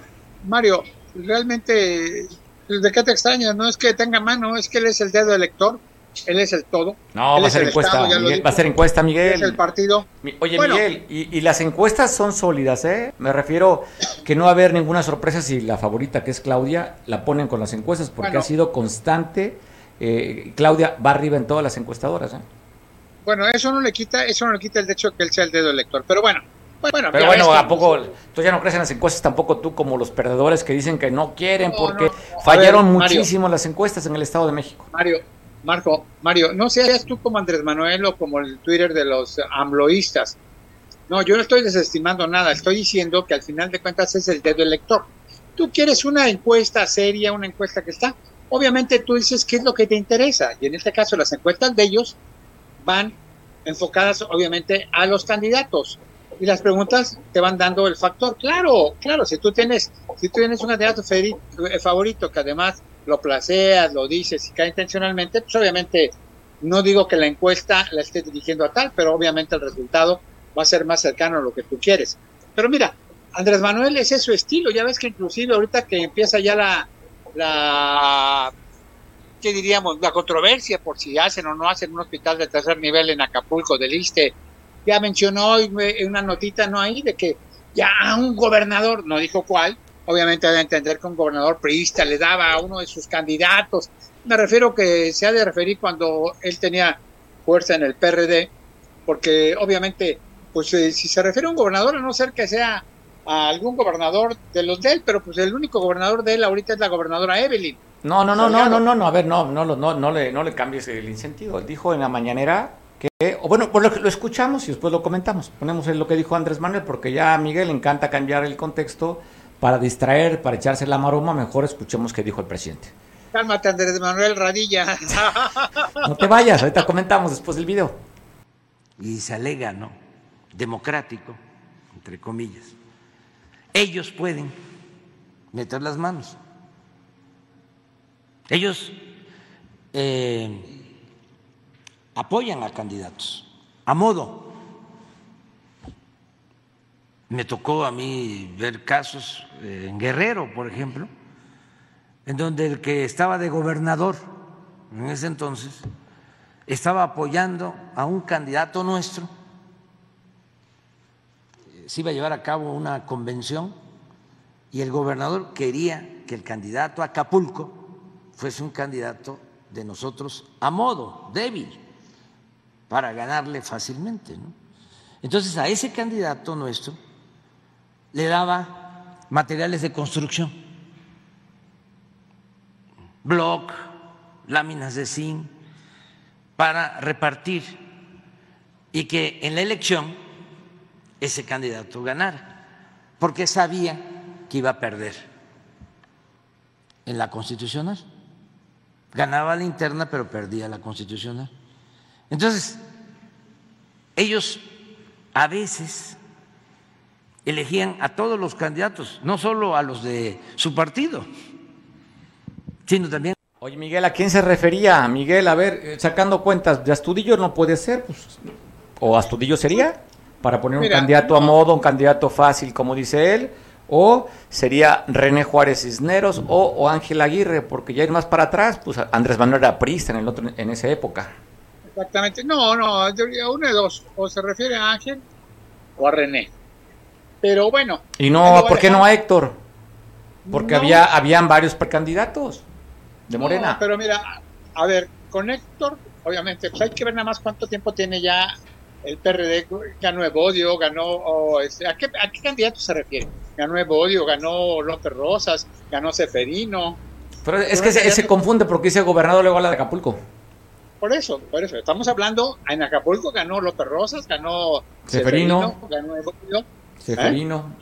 Mario, realmente, ¿de qué te extrañas? No es que tenga mano, es que él es el dedo elector, él es el todo.
No,
él
va a ser encuesta,
Estado,
Miguel, va a ser encuesta, Miguel.
Es el partido.
Mi- Oye,
Bueno.
Miguel, y, y las encuestas son sólidas, ¿eh? Me refiero que no va a haber ninguna sorpresa si la favorita, que es Claudia, la ponen con las encuestas, porque
Bueno.
ha sido constante. eh, Claudia va arriba en todas las encuestadoras, ¿eh?
Bueno, eso no le quita, eso no le quita el hecho de que él sea el dedo elector. Pero bueno, bueno,
Pero bueno, ¿a poco tú ya no crees en las encuestas tampoco tú como los perdedores que dicen que no quieren
No,
porque
no, no. A
fallaron
ver, Mario.
muchísimo las encuestas en el Estado de México?
Mario, Marco, Mario, no seas tú como Andrés Manuel o como el Twitter de los AMLOístas. No, yo no estoy desestimando nada, estoy diciendo que al final de cuentas es el dedo elector. Tú quieres una encuesta seria, una encuesta que está, obviamente tú dices qué es lo que te interesa, y en este caso las encuestas de ellos van enfocadas obviamente a los candidatos. Y las preguntas te van dando el factor. Claro, claro, si tú tienes, si tú tienes un candidato eh, favorito que además lo placeas, lo dices y cae intencionalmente, pues obviamente no digo que la encuesta la esté dirigiendo a tal, pero obviamente el resultado va a ser más cercano a lo que tú quieres. Pero mira, Andrés Manuel ese es su estilo, ya ves que inclusive ahorita que empieza ya la, la ¿qué diríamos? La controversia por si hacen o no hacen un hospital de tercer nivel en Acapulco del Iste. Ya mencionó hoy en una notita, ¿no? Ahí de que ya un gobernador, no dijo cuál, obviamente debe entender que un gobernador priista le daba a uno de sus candidatos. Me refiero que se ha de referir cuando él tenía fuerza en el PRD, porque obviamente, pues eh, si se refiere a un gobernador, a no ser que sea a algún gobernador de los de él, pero pues el único gobernador de él ahorita es la gobernadora Evelyn.
No, no, no, no, no, no, no, a ver, no, no, no, no, no le, no le cambies el incentivo. Él dijo en la mañanera que, o bueno, pues lo, lo escuchamos y después lo comentamos. Ponemos en lo que dijo Andrés Manuel, porque ya a Miguel le encanta cambiar el contexto para distraer, para echarse la maroma. Mejor escuchemos qué dijo el presidente.
Cálmate, Andrés Manuel Radilla. [LAUGHS]
No te vayas, ahorita comentamos después del video.
y se alega, ¿no? Democrático, entre comillas. Ellos pueden meter las manos. Ellos eh, apoyan a candidatos, a modo. Me tocó a mí ver casos eh, en Guerrero, por ejemplo, en donde el que estaba de gobernador en ese entonces estaba apoyando a un candidato nuestro. Se iba a llevar a cabo una convención y el gobernador quería que el candidato a Acapulco fuese un candidato de nosotros a modo, débil, para ganarle fácilmente. Entonces a ese candidato nuestro le daba materiales de construcción, bloc, láminas de zinc, para repartir y que en la elección ese candidato ganara, porque sabía que iba a perder en la constitucional. Ganaba la interna, pero perdía la constitucional. Entonces, ellos a veces elegían a todos los candidatos, no solo a los de su partido, sino también...
Oye, Miguel, ¿a quién se refería? Miguel, a ver, eh, sacando cuentas, de Astudillo no puede ser, pues, o Astudillo sería, para poner un
Mira,
candidato a modo, un candidato fácil, como dice él, o sería René Juárez Cisneros o, o Ángel Aguirre, porque ya ir más para atrás, pues Andrés Manuel era prista en, el otro, en esa época.
Exactamente. No, no, uno de dos. O se refiere a Ángel o a René. Pero bueno.
Y no, ¿por qué no a Héctor? Porque
No.
había habían varios precandidatos de Morena.
No, pero mira, a ver, con Héctor, obviamente, pues hay que ver nada más cuánto tiempo tiene ya el PRD. Ganó Evodio, ganó. o, este, ¿a, qué, ¿A qué candidato se refiere? Ganó Evodio, ganó López Rosas, ganó Seferino.
Pero es que se, se confunde porque dice gobernador luego a la de Acapulco.
Por eso, por eso. Estamos hablando, en Acapulco ganó López Rosas, ganó
Seferino.
ganó Evodio.
Seferino.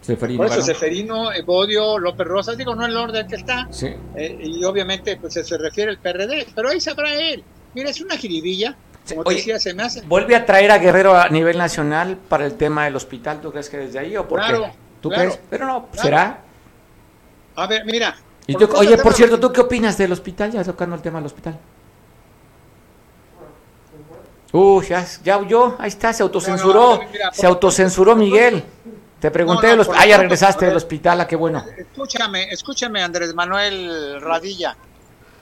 Seferino.
Por eso,
ganó.
Seferino, Evodio, López Rosas, digo, no en el orden que está.
Sí.
Eh, y obviamente, pues se refiere al PRD, pero ahí sabrá él. Mira, es una jiribilla, como
Oye,
decía, se me hace.
¿Vuelve a traer a Guerrero a nivel nacional para el tema del hospital? ¿Tú crees que desde ahí o por
Claro,
qué? ¿Tú
claro,
crees? Pero no,
claro.
¿será?
A ver, mira.
Y
por
tú- oye,
el
por cierto, ¿tú qué opinas del hospital? Ya tocando el tema del hospital. Uh, ya, ya huyó, ahí está, se autocensuró.
No, no, mira, por-
se autocensuró Miguel. Te pregunté
No,
los... Ah, ya regresaste del hospital, ah, qué bueno.
Escúchame, escúchame, Andrés Manuel Radilla.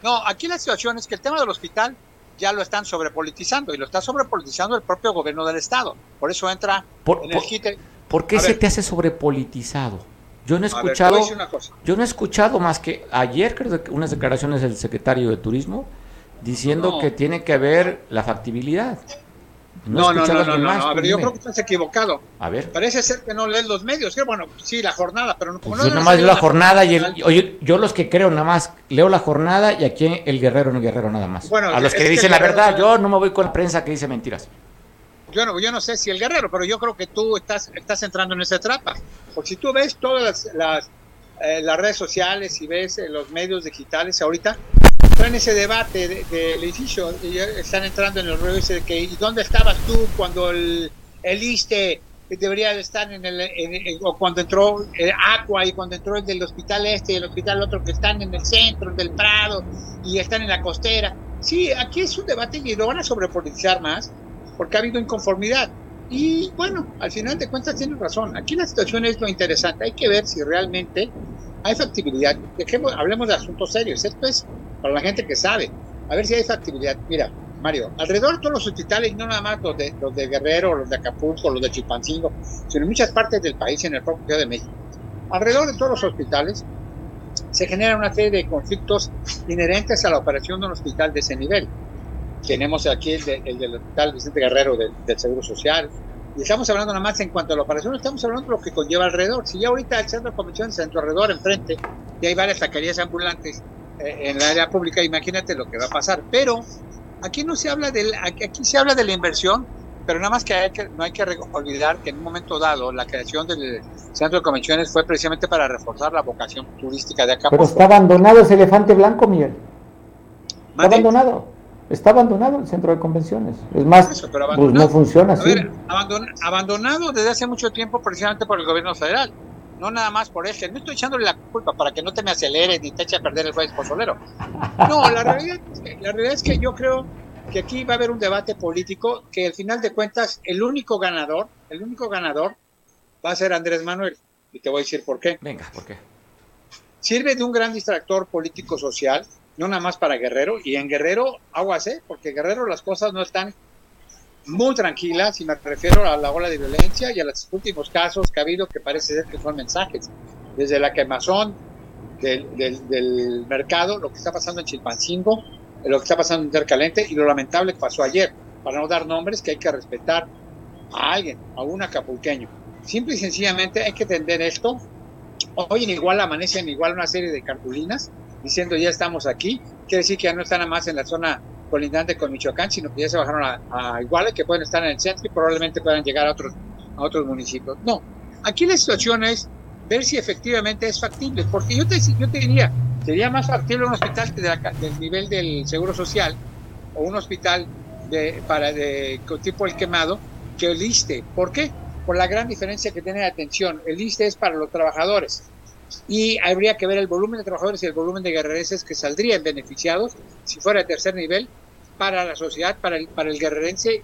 No, aquí la situación es que el tema del hospital ya lo están sobrepolitizando y lo está sobrepolitizando el propio gobierno del Estado. Por eso entra
Por-
en el
por-
quite.
¿Por qué
A
se
ver.
te hace sobrepolitizado? Yo no he
ver,
escuchado, yo no he escuchado más que ayer creo que unas declaraciones del secretario de Turismo diciendo
No.
que tiene que haber la factibilidad.
No, no, no, no, no,
más,
no, A ver, yo creo que estás equivocado.
A ver.
Parece ser que no lees los medios. Que bueno, sí, la jornada, pero como
Pues
no
yo
debe
nada más
salir
leo la
la
jornada y el, oye, yo los que creo nada más leo la jornada y aquí el guerrero no el guerrero nada más.
Bueno,
a los que dicen la
Guerrero-
verdad, yo no me voy con la prensa que dice mentiras.
Yo no, yo no sé si el guerrero, pero yo creo que tú estás, estás entrando en esa trapa. Porque si tú ves todas las, las, eh, las redes sociales y ves eh, los medios digitales ahorita, traen ese debate del de, edificio están entrando en el rollo ese de que ¿y dónde estabas tú cuando el, el ISTE debería de estar en el, en- en- o cuando entró el Aqua y cuando entró el del hospital este y el hospital otro que están en el centro, el del Prado y están en la costera. Sí, aquí es un debate y lo van a sobrepolitizar más porque ha habido inconformidad. Y bueno, al final de cuentas tienen razón. Aquí la situación es lo interesante. Hay que ver si realmente hay factibilidad. Dejemos, hablemos de asuntos serios. Esto es para la gente que sabe. A ver si hay factibilidad. Mira, Mario, alrededor de todos los hospitales, no nada más los de, los de Guerrero, los de Acapulco, los de Chilpancingo, sino en muchas partes del país, en el propio Ciudad de México. Alrededor de todos los hospitales se genera una serie de conflictos inherentes a la operación de un hospital de ese nivel. Tenemos aquí el, de- el del Hospital Vicente Guerrero del, del Seguro Social. Y estamos hablando nada más en cuanto a la operación, estamos hablando de lo que conlleva alrededor. Si ya ahorita el centro de convenciones, centro alrededor, enfrente, y hay varias taquerías ambulantes en la área pública, imagínate lo que va a pasar. Pero aquí no se habla del, aquí, aquí se habla de la inversión, pero nada más que, hay que no hay que olvidar que en un momento dado la creación del centro de convenciones fue precisamente para reforzar la vocación turística de Acapulco.
Pero está abandonado ese elefante blanco, Miguel. Está abandonado. Está abandonado el centro de convenciones. Es más,
Eso,
pues no funciona así.
ver, abandonado desde hace mucho tiempo precisamente por el gobierno federal. No nada más por este. No estoy echándole la culpa para que no te me aceleres ni te eche a perder el jueves pozolero. No, la realidad, es que, la realidad es que yo creo que aquí va a haber un debate político que al final de cuentas el único ganador, el único ganador va a ser Andrés Manuel. Y te voy a decir por qué.
Venga, ¿por qué?
Sirve de un gran distractor político social, no nada más para Guerrero. Y en Guerrero, aguas, ¿eh? Porque Guerrero las cosas no están muy tranquilas, y me refiero a la ola de violencia y a los últimos casos que ha habido que parece ser que son mensajes. Desde la quemazón del, del, mercado, lo que está pasando en Chilpancingo, lo que está pasando en Tercalente y lo lamentable que pasó ayer. Para no dar nombres, que hay que respetar a alguien, a un acapulqueño. Simple y sencillamente hay que entender esto. Hoy en igual amanecen igual una serie de cartulinas diciendo ya estamos aquí. Quiere decir que ya no están nada más en la zona colindante con Michoacán, sino que ya se bajaron a, a Iguala, que pueden estar en el centro y probablemente puedan llegar a otros, a otros municipios. No, aquí la situación es ver si efectivamente es factible, porque yo te, yo te diría, sería más factible un hospital de la del nivel del Seguro Social o un hospital de, para de, tipo el quemado que el ISTE. ¿Por qué? Por la gran diferencia que tiene de atención. El ISTE es para los trabajadores y habría que ver el volumen de trabajadores y el volumen de guerrerenses que saldrían beneficiados si fuera de tercer nivel para la sociedad, para el, para el guerrerense.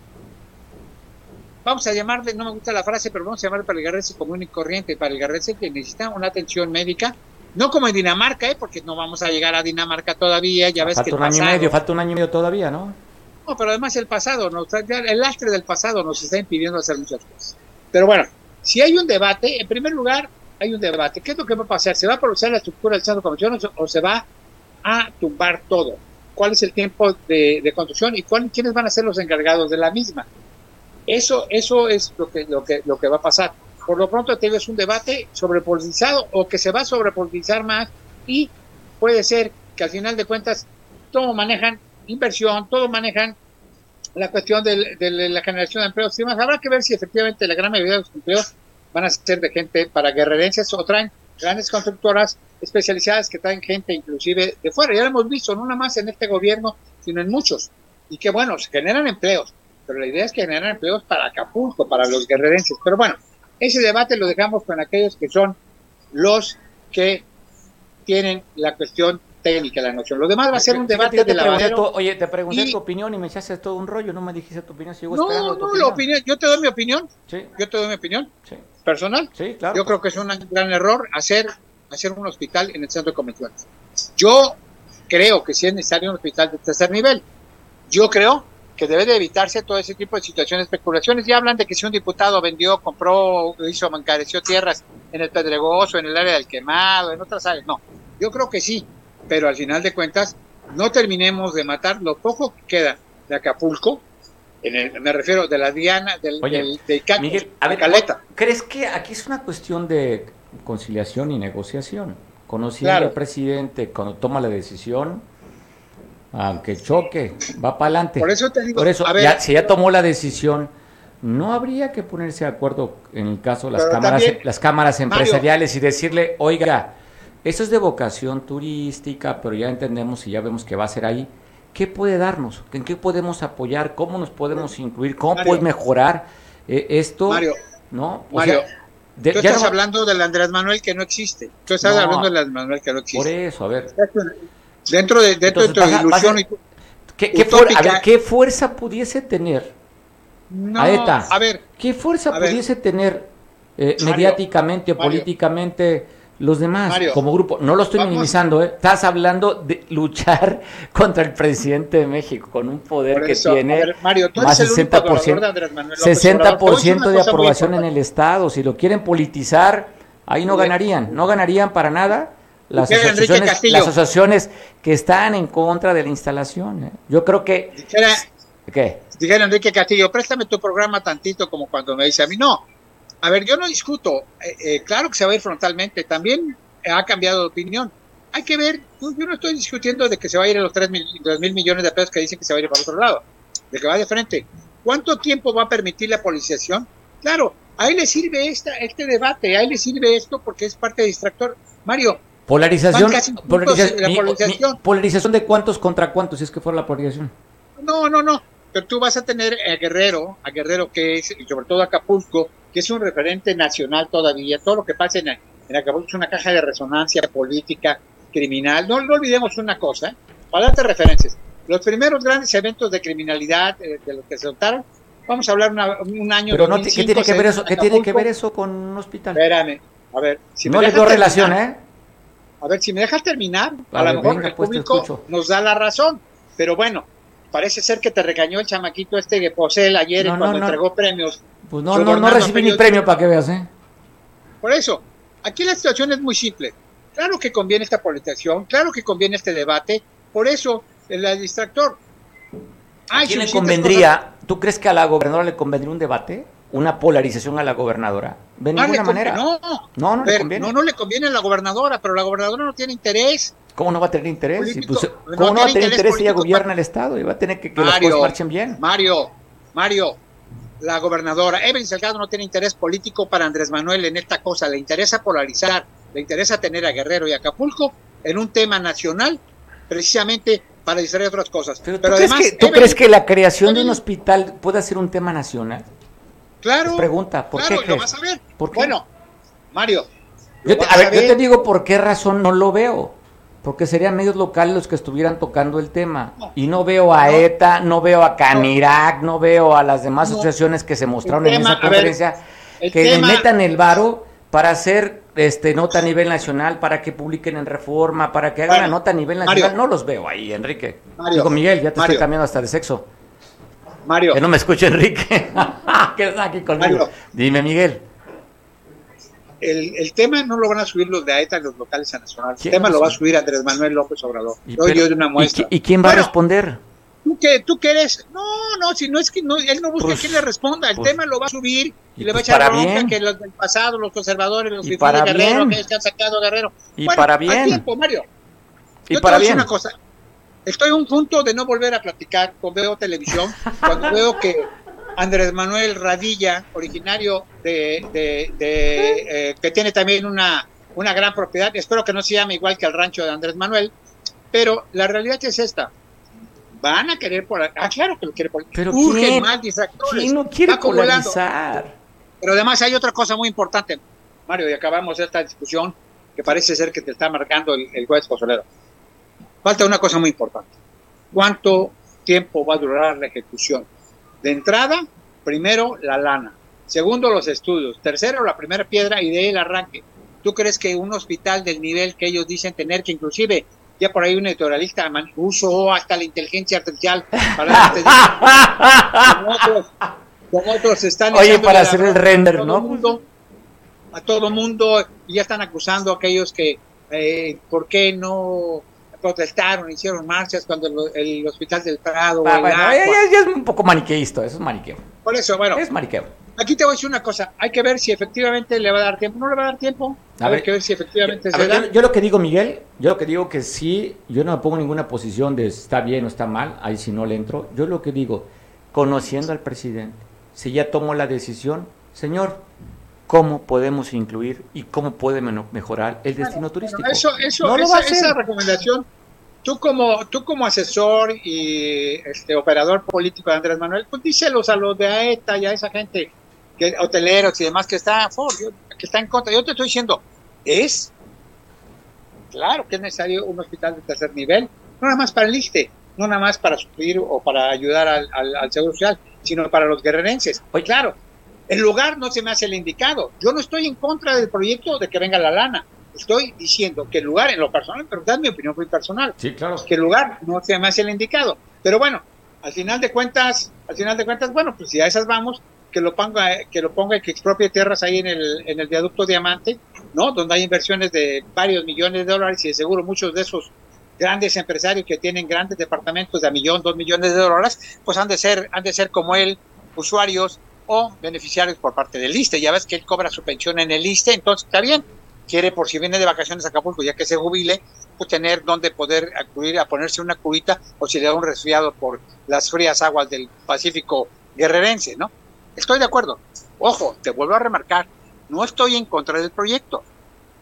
Vamos a llamarle, no me gusta la frase, pero vamos a llamarle para el guerrerense común y corriente, para el guerrerense que necesita una atención médica, no como en Dinamarca, ¿eh? porque no vamos a llegar a Dinamarca todavía, ya ves
falta
que
un año y medio, falta un año y medio todavía, ¿no?
No, pero además el pasado, el lastre del pasado nos está impidiendo hacer muchas cosas. Pero bueno, si hay un debate, en primer lugar, hay un debate. ¿Qué es lo que va a pasar? ¿Se va a aprovechar la estructura del centro de convención o se va a tumbar todo? ¿Cuál es el tiempo de, construcción y cuál, quiénes van a ser los encargados de la misma? Eso, eso es lo que, lo, que, lo que va a pasar. Por lo pronto tienes un debate sobrepolitizado o que se va a sobrepolitizar más y puede ser que al final de cuentas todo manejan inversión, todo manejan la cuestión de, de la generación de empleos y demás. Habrá que ver si efectivamente la gran mayoría de los empleos van a ser de gente para guerrerenses o traen grandes constructoras especializadas que traen gente inclusive de fuera. Ya lo hemos visto, no nada más en este gobierno, sino en muchos. Y que bueno, se generan empleos, pero la idea es que generan empleos para Acapulco, para los guerrerenses. Pero bueno, ese debate lo dejamos con aquellos que son los que tienen la cuestión técnica la noción. Lo demás va a ser un debate de la
Oye, te pregunté tu opinión y me echaste todo un rollo, no me dijiste tu opinión. Sigo no, no,
opinión. la opinión, yo te doy mi opinión. Sí. Yo te doy mi opinión. Sí. Personal.
Sí, claro.
Yo creo que es un gran error hacer, hacer un hospital en el centro de convenciones. Yo creo que sí es necesario un hospital de tercer nivel. Yo creo que debe de evitarse todo ese tipo de situaciones, especulaciones. Ya hablan de que si un diputado vendió, compró, hizo, encareció tierras en el Pedregoso, en el área del quemado, en otras áreas. No, yo creo que sí pero al final de cuentas no terminemos de matar lo poco que queda de Acapulco, en me refiero de la Diana, del, de Caleta.
¿Crees que aquí es una cuestión de conciliación y negociación? Conociendo al presidente, cuando toma la decisión, aunque choque, va para adelante.
Por eso te digo,
Por eso, si ya tomó la decisión, no habría que ponerse de acuerdo en el caso de las cámaras, las cámaras empresariales y decirle, oiga, eso es de vocación turística, pero ya entendemos y ya vemos que va a ser ahí. ¿Qué puede darnos? ¿En qué podemos apoyar? ¿Cómo nos podemos incluir? ¿Cómo puede mejorar eh, esto?
Mario,
¿no?
Mario, tú estás hablando del Andrés Manuel que no existe. Tú estás hablando del Andrés Manuel que no existe.
Por eso, a ver.
Dentro de, dentro de tu ilusión y
¿qué, qué, a ver, ¿qué fuerza pudiese tener?
No, a ver.
¿Qué fuerza pudiese tener eh, mediáticamente o políticamente? Los demás como grupo. No lo estoy minimizando, ¿eh? estás hablando de luchar [LAUGHS] contra el presidente de México con un poder que tiene
Mario,
más 60%, de, 60 de aprobación en el Estado. Si lo quieren politizar, ahí no ganarían, no ganarían para nada. Las asociaciones, las asociaciones que están en contra de la instalación. ¿eh? Yo creo que...
Dijera, ¿Qué? Dijera Enrique Castillo, préstame tu programa tantito como cuando me dice a mí, no, a ver, yo no discuto, eh, eh, claro que se va a ir frontalmente, también ha cambiado de opinión. Hay que ver, yo no estoy discutiendo de que se va a ir a los 3 mil, millones de pesos que dicen que se va a ir para otro lado, de que va de frente. ¿Cuánto tiempo va a permitir la policización? Claro, ahí le sirve esta, este debate, ahí le sirve esto porque es parte de distractor. Mario.
Polarización, polarización, polarización de cuántos contra cuántos, si es que fuera la polarización.
No, no, no, pero tú vas a tener a Guerrero, a Guerrero que es, y sobre todo a Acapulco, que es un referente nacional todavía. Todo lo que pasa en, en Acapulco es una caja de resonancia política, criminal. No, no olvidemos una cosa, para darte referencias. Los primeros grandes eventos de criminalidad eh, de los que se notaron, vamos a hablar un año.
Pero no, ¿qué tiene que ver eso? ¿Qué tiene que ver eso con un hospital?
Espérame, a ver.
Si no le doy relación, ¿eh?
A ver, si me dejas terminar, a, lo mejor el pues, público nos da la razón. Pero bueno, parece ser que te regañó el chamaquito este que posee ayer cuando entregó premios
pues no, no, no recibí ni premio para que veas, ¿eh?
Por eso, aquí la situación es muy simple. Claro que conviene esta politización, claro que conviene este debate, por eso el distractor.
¿A quién le convendría? ¿Tú crees que a la gobernadora le convendría un debate? ¿Una polarización a la gobernadora? De ninguna manera.
No, no, no, le conviene. no, no le conviene a la gobernadora, pero la gobernadora no tiene interés.
¿Cómo no va a tener interés? Pues, ¿Cómo no, va a tener interés si ella gobierna el Estado y va a tener que que las cosas marchen bien?
Mario, Mario, la gobernadora Evelyn Salgado no tiene interés político para Andrés Manuel en esta cosa, le interesa polarizar, le interesa tener a Guerrero y Acapulco en un tema nacional, precisamente para distraer otras cosas.
Pero,
Pero,
¿tú, crees
además,
que, ¿tú
Evelyn-
crees que la creación de un hospital puede ser un tema nacional?
Claro.
Pregunta, ¿por
claro,
qué
lo vas a ver.
¿Por qué?
Bueno, Mario.
Yo te,
vas
a ver,
a
yo
ver.
te digo por qué razón no lo veo. Porque serían medios locales los que estuvieran tocando el tema. Y no veo a ETA, no veo a Canirac, no veo a las demás asociaciones que se mostraron en esa
ver,
conferencia que
tema-
le metan el varo para hacer este nota a nivel nacional, para que publiquen en Reforma, para que hagan la nota a nivel
Mario.
nacional. no los veo ahí, Enrique.
Mario,
Digo, Miguel, ya te estoy cambiando hasta de sexo.
Mario.
Que no me escuche Enrique. [LAUGHS] que está aquí conmigo.
Mario.
Dime, Miguel.
El, el tema no lo van a subir los de AETA los locales a nacional. El
¿Quién
tema
lo
va a subir Andrés Manuel López Obrador.
Y,
Doy
pero-
yo de una
¿y
muestra.
¿y quién va a responder?
¿Tú qué, ¿Tú qué eres? No, no, si no es que no, él no busca
Pues,
quién le responda. El
pues,
tema lo va a subir y,
y
le va a
pues
echar bronca
bien.
que los del pasado, los conservadores, los de Guerrero,
bien.
que han sacado a Guerrero.
Y
Bueno,
para bien.
tiempo, Mario.
Y
Yo te
para
voy a decir
bien.
una cosa. Estoy a un punto de no volver a platicar cuando veo televisión, cuando [LAUGHS] veo que Andrés Manuel Radilla, originario de, de- de, eh, que tiene también una, una gran propiedad, espero que no se llame igual que el rancho de Andrés Manuel, pero la realidad es esta. Van a querer por ah, claro que lo quiere por
Pero
Urgen
¿quién?
más distractores.
¿Quién no quiere polarizar?
Pero además hay otra cosa muy importante, Mario, y acabamos esta discusión que parece ser que te está marcando el, el juez Pozolero. Falta una cosa muy importante. ¿Cuánto tiempo va a durar la ejecución? De entrada, primero la lana. Segundo, los estudios. Tercero, la primera piedra y de ahí el arranque. ¿Tú crees que un hospital del nivel que ellos dicen tener, que inclusive ya por ahí un editorialista usó hasta la inteligencia artificial para [LAUGHS] como otros, como otros están
Oye, para hacer el render,
todo
¿no?
mundo, a todo mundo y ya están acusando a aquellos que eh, por qué no protestaron, hicieron marchas cuando el, el hospital del Prado
Ah, bueno, ya, es un poco maniqueísto, eso es maniqueo.
Por eso, bueno,
Es maniqueo.
aquí te voy a decir una cosa, hay que ver si efectivamente le va a dar tiempo, no le va a dar tiempo,
A
hay
ver,
que ver si efectivamente
A
se
ver,
da.
yo, yo lo que digo, Miguel, yo lo que digo que sí, yo no me pongo en ninguna posición de está bien o está mal, ahí si no le entro. Yo lo que digo, conociendo al presidente, si ya tomó la decisión, señor, ¿cómo podemos incluir y cómo puede mejorar el destino turístico?
Eso, eso,
No
esa, esa recomendación, tú como, tú como asesor y este operador político de Andrés Manuel, pues díselos a los de AETA y a esa gente, que, hoteleros y demás que está a favor, yo- que está en contra. Yo te estoy diciendo, es claro que es necesario un hospital de tercer nivel, no nada más para el ISTE, no nada más para suplir o para ayudar al, al, al Seguro Social, sino para los guerrerenses. Claro, el lugar no se me hace el indicado. Yo no estoy en contra del proyecto de que venga la lana. Estoy diciendo que el lugar, en lo personal, pero es mi opinión muy personal,
Sí, claro.
que el lugar no se me hace el indicado. Pero bueno, al final de cuentas, al final de cuentas, bueno, pues si a esas vamos, que lo ponga, que lo ponga y que expropie tierras ahí en el, en el viaducto Diamante, ¿no? Donde hay inversiones de varios millones de dólares y de seguro muchos de esos grandes empresarios que tienen grandes departamentos de a millón, dos millones de dólares, pues han de ser, han de ser como él, usuarios o beneficiarios por parte del ISTE. Ya ves que él cobra su pensión en el ISTE, entonces está bien. Quiere, por si viene de vacaciones a Acapulco, ya que se jubile, pues tener donde poder acudir a ponerse una curita o si le da un resfriado por las frías aguas del Pacífico guerrerense, ¿no? Estoy de acuerdo. Ojo, te vuelvo a remarcar, no estoy en contra del proyecto.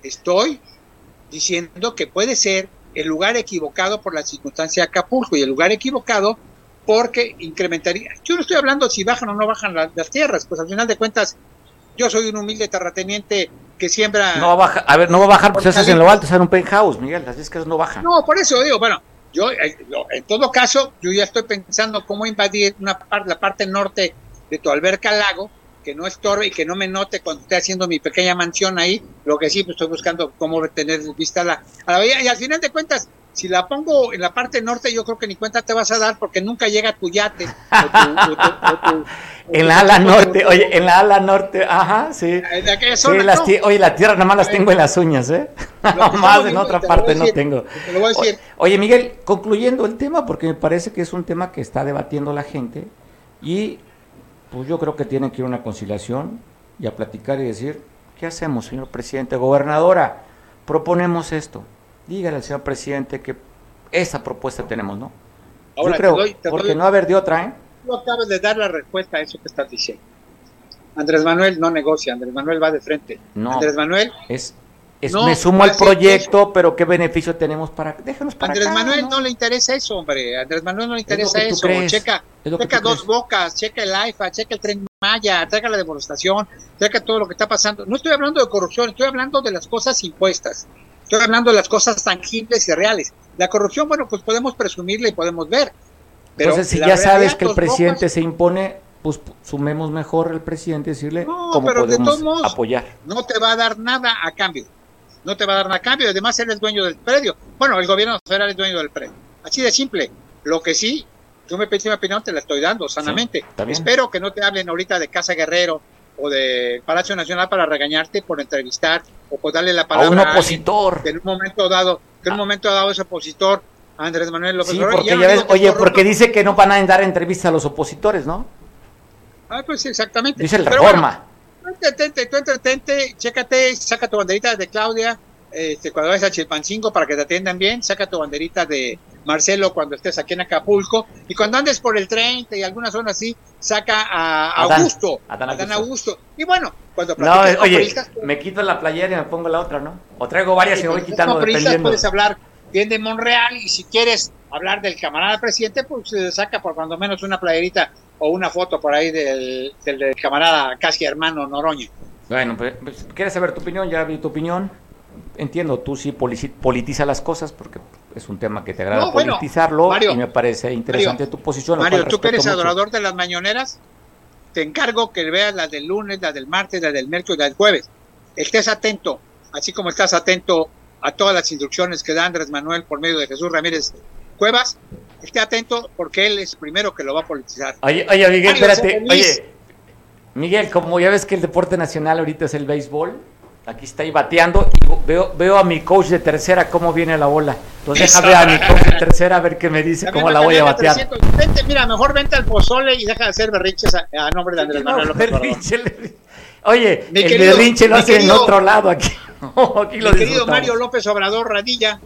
Estoy diciendo que puede ser el lugar equivocado por la circunstancia de Acapulco y el lugar equivocado porque incrementaría. Yo no estoy hablando si bajan o no bajan la- las tierras, pues al final de cuentas yo soy un humilde terrateniente que siembra.
No va a bajar, a ver, no va a bajar, pues eso es en lo alto, es en un penthouse, Miguel, las discas no bajan.
No, por eso digo, bueno, yo eh, yo, en todo caso, yo ya estoy pensando cómo invadir una parte, la parte norte de tu alberca lago, que no estorbe y que no me note cuando esté haciendo mi pequeña mansión ahí, lo que sí, pues estoy buscando cómo tener vista a la, a la bahía, y al final de cuentas, si la pongo en la parte norte, yo creo que ni cuenta te vas a dar porque nunca llega tu yate. [LAUGHS] o tu- o tu- o tu-
En la ala norte, oye, en la ala norte, ajá, sí.
de aquella
Sí,
zona,
las
¿no?
oye, la tierra nada más las tengo en las uñas, ¿eh? [LAUGHS]
estamos
más en otra parte no tengo.
te lo voy a decir.
Oye, Miguel, concluyendo el tema, porque me parece que es un tema que está debatiendo la gente y pues yo creo que tiene que ir a una conciliación y a platicar y decir, ¿qué hacemos, señor presidente? Gobernadora, proponemos esto. Dígale al señor presidente que esa propuesta tenemos, ¿no?
Ahora,
yo creo,
te doy- te
porque
doy-
no haber de otra, ¿eh?
Tú acabas de dar la respuesta a eso que estás diciendo. Andrés Manuel no negocia, Andrés Manuel va de frente.
No.
Andrés Manuel
Es es-
No,
me sumo al proyecto, pero ¿qué beneficio tenemos para...? Déjanos para
Andrés
acá,
Manuel
¿no?
no le interesa eso, hombre. Andrés Manuel no le interesa eso. Checa,
es
checa dos
crees.
bocas, checa el AIFA, checa el tren Maya, checa la deforestación, checa todo lo que está pasando. No estoy hablando de corrupción, estoy hablando de las cosas impuestas. Estoy hablando de las cosas tangibles y reales. La corrupción, bueno, pues podemos presumirla y podemos ver. Pero
Entonces, si ya sabes que el presidente
Bocas,
se impone, pues sumemos mejor al presidente y decirle
No,
cómo
pero de
podemos
todos modos,
apoyar.
no te va a dar nada a cambio. No te va a dar nada a cambio. Además, él es dueño del predio. Bueno, el gobierno federal es dueño del predio. Así de simple. Lo que sí, tú me pediste mi opinión, te la estoy dando sanamente. Espero que no te hablen ahorita de Casa Guerrero o de Palacio Nacional para regañarte por entrevistar o por darle la palabra
un
alguien
opositor.
que en un momento dado, que en un momento dado es opositor a Andrés Manuel López
Sí, porque
no
ya ves, oye, porque dice que no van a dar entrevistas a los opositores, ¿no?
Ah, pues exactamente.
Dice la reforma.
Bueno, tú entretente, tú entretente, chécate, saca tu banderita de Claudia, este, cuando vayas a Chilpancingo para que te atiendan bien, saca tu banderita de Marcelo cuando estés aquí en Acapulco, y cuando andes por el 30 y alguna zona así, saca a
Adán,
Augusto,
Adán
Adán
Augusto.
Augusto. Y bueno, cuando
No, oye,
periodistas,
me quito la playera y me pongo la otra, ¿no? O traigo varias y me voy
con
quitando dependiendo.
puedes hablar bien de Monreal, y si quieres hablar del camarada presidente, pues eh, saca por cuando menos una playerita o una foto por ahí del, del, del camarada casi hermano Noroña.
Bueno, pues, pues, ¿quieres saber tu opinión? Ya vi tu opinión. Entiendo, tú sí politiza las cosas porque es un tema que te agrada
No, bueno,
politizarlo
Mario,
y me parece interesante
Mario,
tu posición.
Mario, tú que eres
mucho.
adorador de las mañaneras, te encargo que veas las del lunes, las del martes, las del miércoles, las del jueves. Estés atento, así como estás atento a todas las instrucciones que da Andrés Manuel por medio de Jesús Ramírez Cuevas. Esté atento porque él es el primero que lo va a politizar.
Oye, oye, Miguel,
Mario,
espérate. Oye, Miguel, como ya ves que el deporte nacional ahorita es el béisbol, aquí está ahí bateando y veo, veo a mi coach de tercera cómo viene la bola. Entonces
Eso.
déjame a mi coach de tercera a ver qué me dice, cómo la voy a batear.
300. Vente, mira, mejor vente al pozole y deja de hacer berrinches a, a nombre de Andrés
No,
Manuel López Obrador.
berrinche, le- Oye,
Mi
el
querido-
berrinche lo
mi
hacen en otro lado aquí. [LAUGHS] aquí lo
Mi querido. Mario López Obrador Radilla,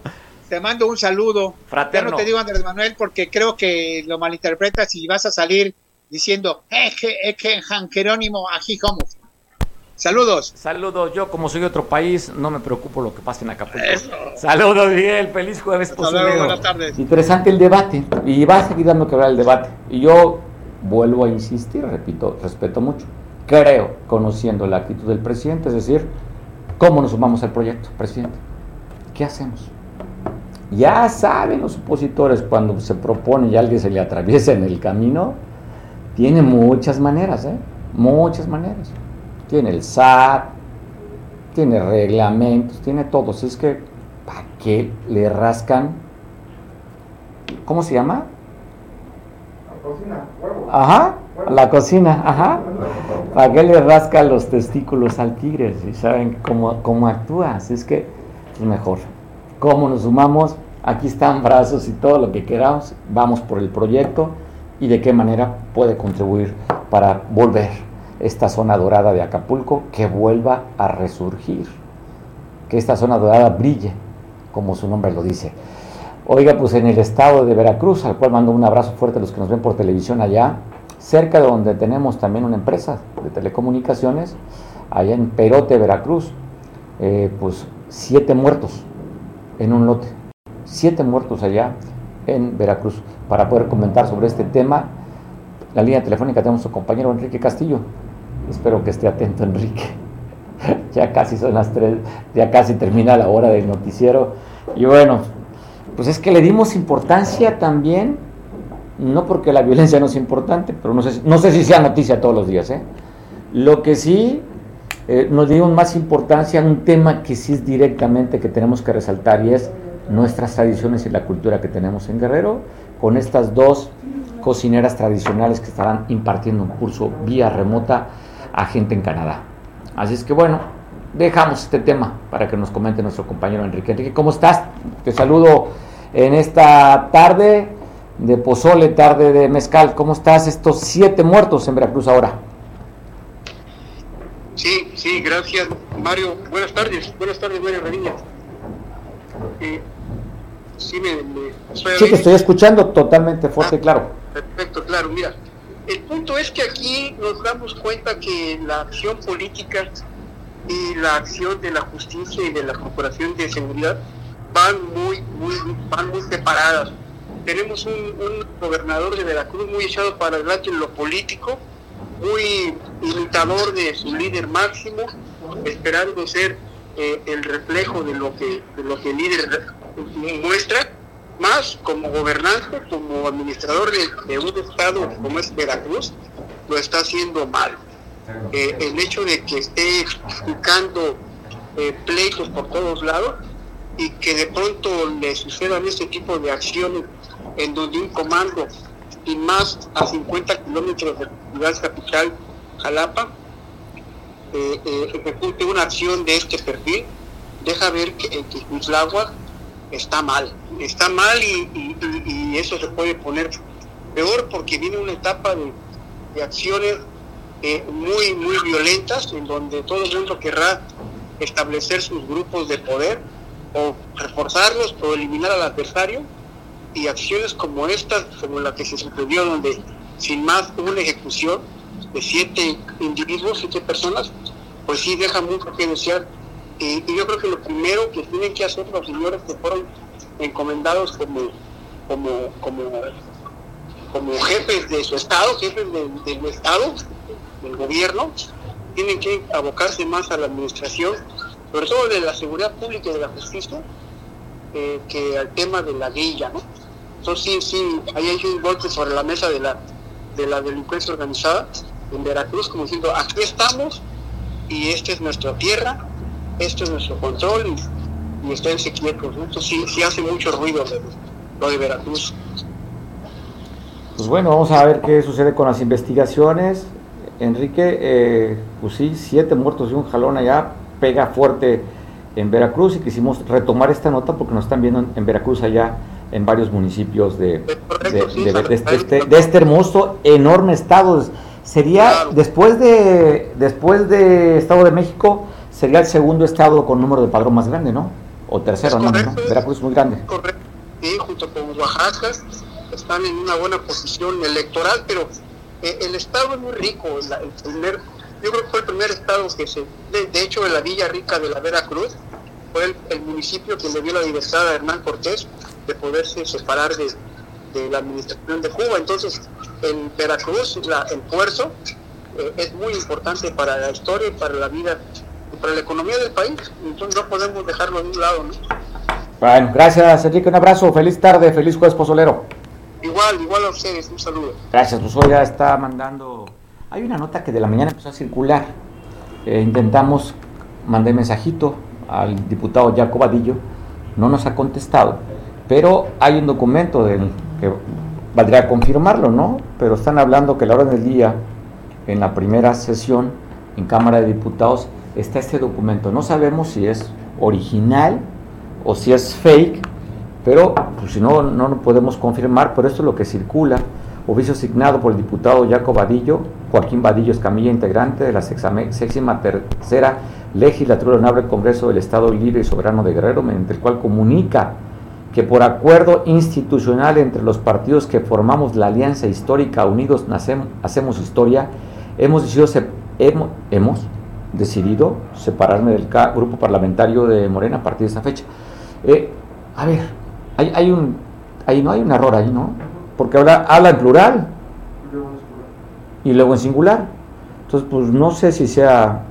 te mando un saludo.
Fraterno.
Ya no te digo Andrés Manuel porque creo que lo malinterpretas y vas a salir diciendo, es que, es que Jerónimo, aquí somos. Saludos.
Saludos, yo como soy de otro país, no me preocupo lo que pase en Acapulco. Saludos, Miguel, feliz jueves
Hasta luego,
pozolero.
buenas tardes.
Interesante el debate, y va a seguir dando que hablar el debate. Y yo vuelvo a insistir, repito, respeto mucho. Creo, conociendo la actitud del presidente, es decir, ¿cómo nos sumamos al proyecto, presidente? ¿Qué hacemos? Ya saben los opositores cuando se propone y alguien se le atraviesa en el camino, tiene muchas maneras, ¿eh? Muchas maneras. Tiene el SAT, tiene reglamentos, tiene todos. Es que, ¿para qué le rascan? ¿Cómo se llama? Ajá, la cocina, ajá. ¿Para qué le rasca los testículos al tigre? Si saben cómo, cómo actúa, así es que es mejor. ¿Cómo nos sumamos? Aquí están brazos y todo lo que queramos. Vamos por el proyecto y de qué manera puede contribuir para volver esta zona dorada de Acapulco, que vuelva a resurgir. Que esta zona dorada brille, como su nombre lo dice. Oiga, pues en el estado de Veracruz, al cual mando un abrazo fuerte a los que nos ven por televisión allá, cerca de donde tenemos también una empresa de telecomunicaciones, allá en Perote, Veracruz, eh, pues siete muertos en un lote, siete muertos allá en Veracruz. Para poder comentar sobre este tema, la línea telefónica tenemos a su compañero Enrique Castillo. Espero que esté atento, Enrique. [LAUGHS] ya casi son las tres, ya casi termina la hora del noticiero. Y bueno, pues es que le dimos importancia también, no porque la violencia no es importante, pero no sé, no sé si sea noticia todos los días. ¿eh? Lo que sí eh, nos dimos más importancia a un tema que sí es directamente que tenemos que resaltar y es nuestras tradiciones y la cultura que tenemos en Guerrero, con estas dos cocineras tradicionales que estarán impartiendo un curso vía remota a gente en Canadá. Así es que bueno, dejamos este tema para que nos comente nuestro compañero Enrique. Enrique, ¿cómo estás? Te saludo en esta tarde de pozole, tarde de mezcal. ¿Cómo estás? Estos siete muertos en Veracruz ahora.
Sí, sí, gracias, Mario. Buenas tardes, buenas tardes, Mario Revilla. Eh, sí, me, me estoy
Sí, te estoy escuchando totalmente fuerte y claro.
Perfecto, claro, mira. El punto es que aquí nos damos cuenta que la acción política
y la acción de la justicia y de la Procuración de Seguridad van muy, muy, van muy separadas. Tenemos un, un gobernador de Veracruz muy echado para adelante en lo político, muy imitador de su líder máximo, esperando ser eh, el reflejo de lo que de lo que el líder muestra, más como gobernante, como administrador de, un estado como es Veracruz, lo está haciendo mal. Eh, el hecho de que esté buscando eh, pleitos por todos lados y que de pronto le sucedan este tipo de acciones en donde un comando y más a 50 kilómetros de la capital, Jalapa, eh, ejecute una acción de este perfil, deja ver que, que está mal. Está mal y, eso se puede poner peor porque viene una etapa de, acciones eh, muy, muy violentas en donde todo el mundo querrá establecer sus grupos de poder o reforzarlos o eliminar al adversario y acciones como estas, como la que se sucedió donde sin más una ejecución de siete individuos, siete personas, pues sí deja mucho que desear. Y, yo creo que lo primero que tienen que hacer los señores que fueron encomendados como, como, como, como jefes de su estado, jefes del estado, del gobierno, tienen que abocarse más a la administración, sobre todo de la seguridad pública y de la justicia, eh, que al tema de la guilla, ¿no? Entonces sí, sí, ahí hay un golpe sobre la mesa de la, de la delincuencia organizada en Veracruz, como diciendo, aquí estamos y esta es nuestra tierra, esto es nuestro control y, y esténse quietos. ¿no? Entonces sí, sí hace mucho ruido lo de Veracruz.
Pues bueno, vamos a ver qué sucede con las investigaciones. Enrique, eh, pues sí, siete muertos y un jalón allá, pega fuerte en Veracruz y quisimos retomar esta nota porque nos están viendo en Veracruz allá en varios municipios de, de, este, de, este, hermoso, enorme estado. Sería, después, de, después de Estado de México, sería el segundo estado con número de padrón más grande, ¿no? O tercero, ¿no? Veracruz es muy grande.
Correcto, sí, junto con Oaxaca, están en una buena posición electoral, pero eh, el estado es muy rico. el primer, yo creo que fue el primer estado que se, de, hecho, en la Villa Rica de la Veracruz, fue el, el municipio que le dio la libertad a Hernán Cortés de poderse separar de, la administración de Cuba. Entonces, en Veracruz, la, el puerto eh, es muy importante para la historia y para la vida para la economía del país. Entonces, no podemos dejarlo de un lado. ¿no?
Bueno, gracias Enrique, un abrazo, feliz tarde, feliz jueves pozolero.
Igual, igual a ustedes, un saludo.
Gracias, pues hoy ya está mandando... Hay una nota que de la mañana empezó a circular. Eh, intentamos, mandé mensajito al diputado Jacob Vadillo, no nos ha contestado pero hay un documento del, que valdría confirmarlo, ¿no? Pero están hablando que a la hora del día, en la primera sesión en Cámara de Diputados, está este documento. No sabemos si es original o si es fake, pero pues, si no, no lo podemos confirmar, pero esto es lo que circula. Oficio asignado por el diputado Jacob Vadillo, Joaquín Vadillo Escamilla, integrante de la sexima tercera legislatura Honorable Congreso del Estado Libre y Soberano de Guerrero, mediante el cual comunica que por acuerdo institucional entre los partidos que formamos la Alianza Histórica Unidos Nacemos, Hacemos Historia, hemos decidido, hemos, hemos decidido separarme del grupo parlamentario de Morena a partir de esta fecha. Eh, a ver, hay, hay, un, ahí no hay un error ahí, ¿no? Porque habla, habla en plural y luego en singular. Entonces, pues no sé si sea,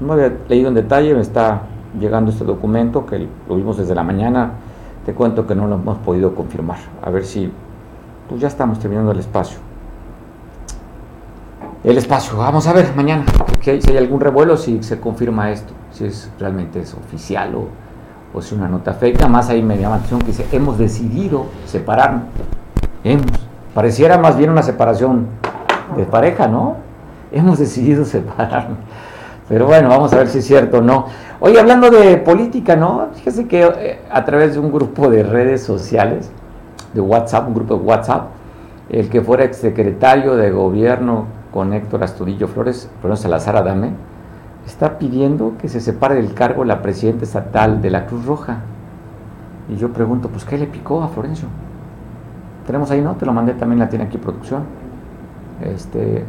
no había leído en detalle, me está llegando este documento que lo vimos desde la mañana te cuento que no lo hemos podido confirmar. A ver si, pues ya estamos terminando el espacio. El espacio, vamos a ver mañana si hay algún revuelo, si se confirma esto, si es realmente es oficial o, o si una nota fake. Más hay media atención que dice, hemos decidido separarnos. Pareciera más bien una separación de pareja, ¿no? Hemos decidido separarnos. Pero bueno, vamos a ver si es cierto o no. Oye, hablando de política, ¿no? Fíjese que eh, a través de un grupo de redes sociales, de WhatsApp, un grupo de WhatsApp, el que fuera exsecretario de gobierno con Héctor Astudillo Flores, Flores Salazar Adame, está pidiendo que se separe del cargo la presidenta estatal de la Cruz Roja. Y yo pregunto, pues, ¿qué le picó a Florencio? Tenemos ahí, ¿no? Te lo mandé también, la tiene aquí producción. Este,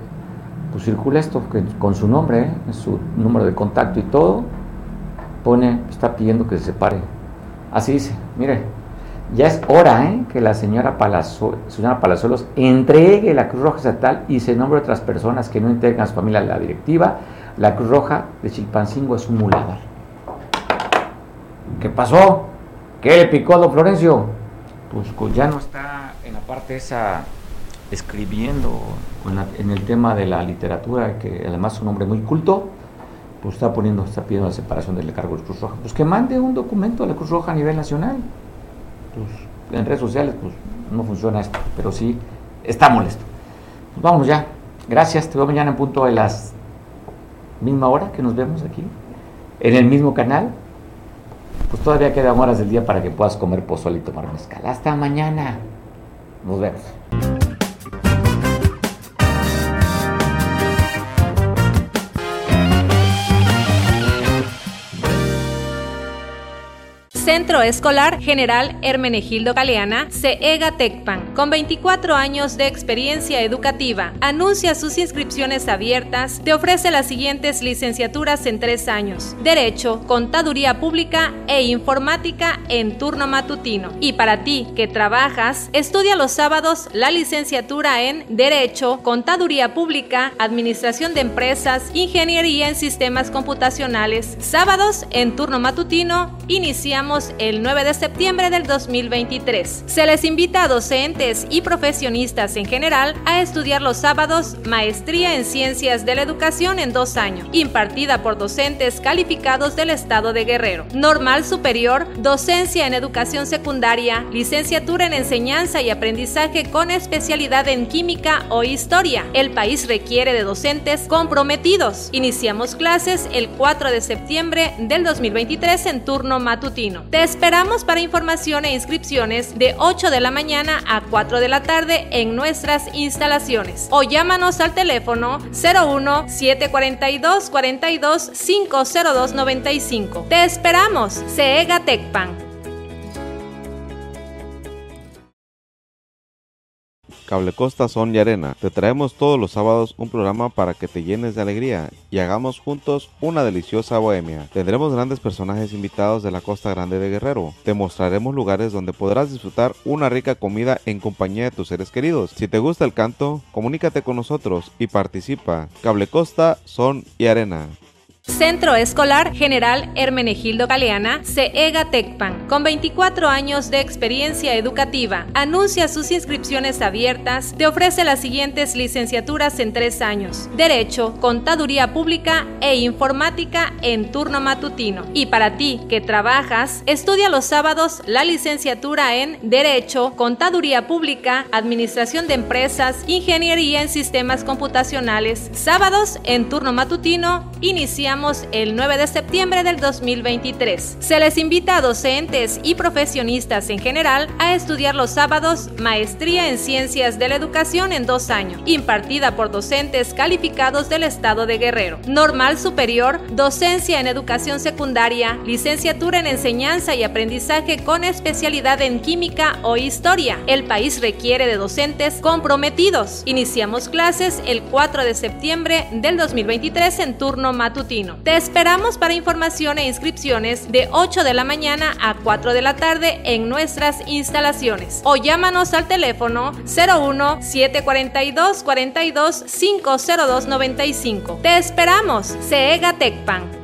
pues circula esto con su nombre, ¿eh? su número de contacto y todo, pone, está pidiendo que se separe. Así dice, mire, ya es hora ¿eh? que la señora, señora Palazuelos entregue la Cruz Roja Estatal y se nombre otras personas que no integran a su familia a la directiva. La Cruz Roja de Chilpancingo es un muladar. ¿Qué pasó? ¿Qué le picó a don Florencio? Pues ya no está en la parte esa escribiendo en, el tema de la literatura, que además es un hombre muy culto, pues está poniendo, está pidiendo la separación del cargo de Cruz Roja. Pues que mande un documento a la Cruz Roja a nivel nacional. En redes sociales pues no funciona esto, pero sí está molesto. Pues vamos ya. Gracias, te veo mañana en punto de las misma hora que nos vemos aquí, en el mismo canal. Pues todavía quedan horas del día para que puedas comer pozole y tomar mezcal. Hasta mañana. Nos vemos.
Centro Escolar General Hermenegildo Galeana, CEGA Tecpan, con 24 años de experiencia educativa. Anuncia sus inscripciones abiertas. Te ofrece las siguientes licenciaturas en tres años: Derecho, Contaduría Pública e Informática en turno matutino. Y para ti que trabajas, estudia los sábados la licenciatura en Derecho, Contaduría Pública, Administración de Empresas, Ingeniería en Sistemas Computacionales. Sábados en turno matutino, iniciamos el 9 de septiembre del 2023. Se les invita a docentes y profesionistas en general a estudiar los sábados Maestría en Ciencias de la Educación en dos años, impartida por docentes calificados del Estado de Guerrero. Normal Superior, Docencia en Educación Secundaria, Licenciatura en Enseñanza y Aprendizaje con especialidad en Química o Historia. El país requiere de docentes comprometidos. Iniciamos clases el 4 de septiembre del 2023 en turno matutino. Te esperamos para información e inscripciones de 8 de la mañana a 4 de la tarde en nuestras instalaciones o llámanos al teléfono 01 742 42 502 95. Te esperamos, CEGA Tecpan.
Cable Costa Son y Arena. Te traemos todos los sábados un programa para que te llenes de alegría y hagamos juntos una deliciosa bohemia. Tendremos grandes personajes invitados de la Costa Grande de Guerrero. Te mostraremos lugares donde podrás disfrutar una rica comida en compañía de tus seres queridos. Si te gusta el canto, comunícate con nosotros y participa. Cable Costa Son y Arena.
Centro Escolar General Hermenegildo Galeana, CEGA Tecpan, con 24 años de experiencia educativa. Anuncia sus inscripciones abiertas. Te ofrece las siguientes licenciaturas en tres años: Derecho, Contaduría Pública e Informática en turno matutino. Y para ti que trabajas, estudia los sábados la licenciatura en Derecho, Contaduría Pública, Administración de Empresas, Ingeniería en Sistemas Computacionales. Sábados en turno matutino, iniciamos el 9 de septiembre del 2023. Se les invita a docentes y profesionistas en general a estudiar los sábados Maestría en Ciencias de la Educación en dos años, impartida por docentes calificados del Estado de Guerrero. Normal Superior, Docencia en Educación Secundaria, Licenciatura en Enseñanza y Aprendizaje con especialidad en Química o Historia. El país requiere de docentes comprometidos. Iniciamos clases el 4 de septiembre del 2023 en turno matutino. Te esperamos para información e inscripciones de 8 de la mañana a 4 de la tarde en nuestras instalaciones o llámanos al teléfono 01 742 42 502 95. Te esperamos, CEGA Tecpan.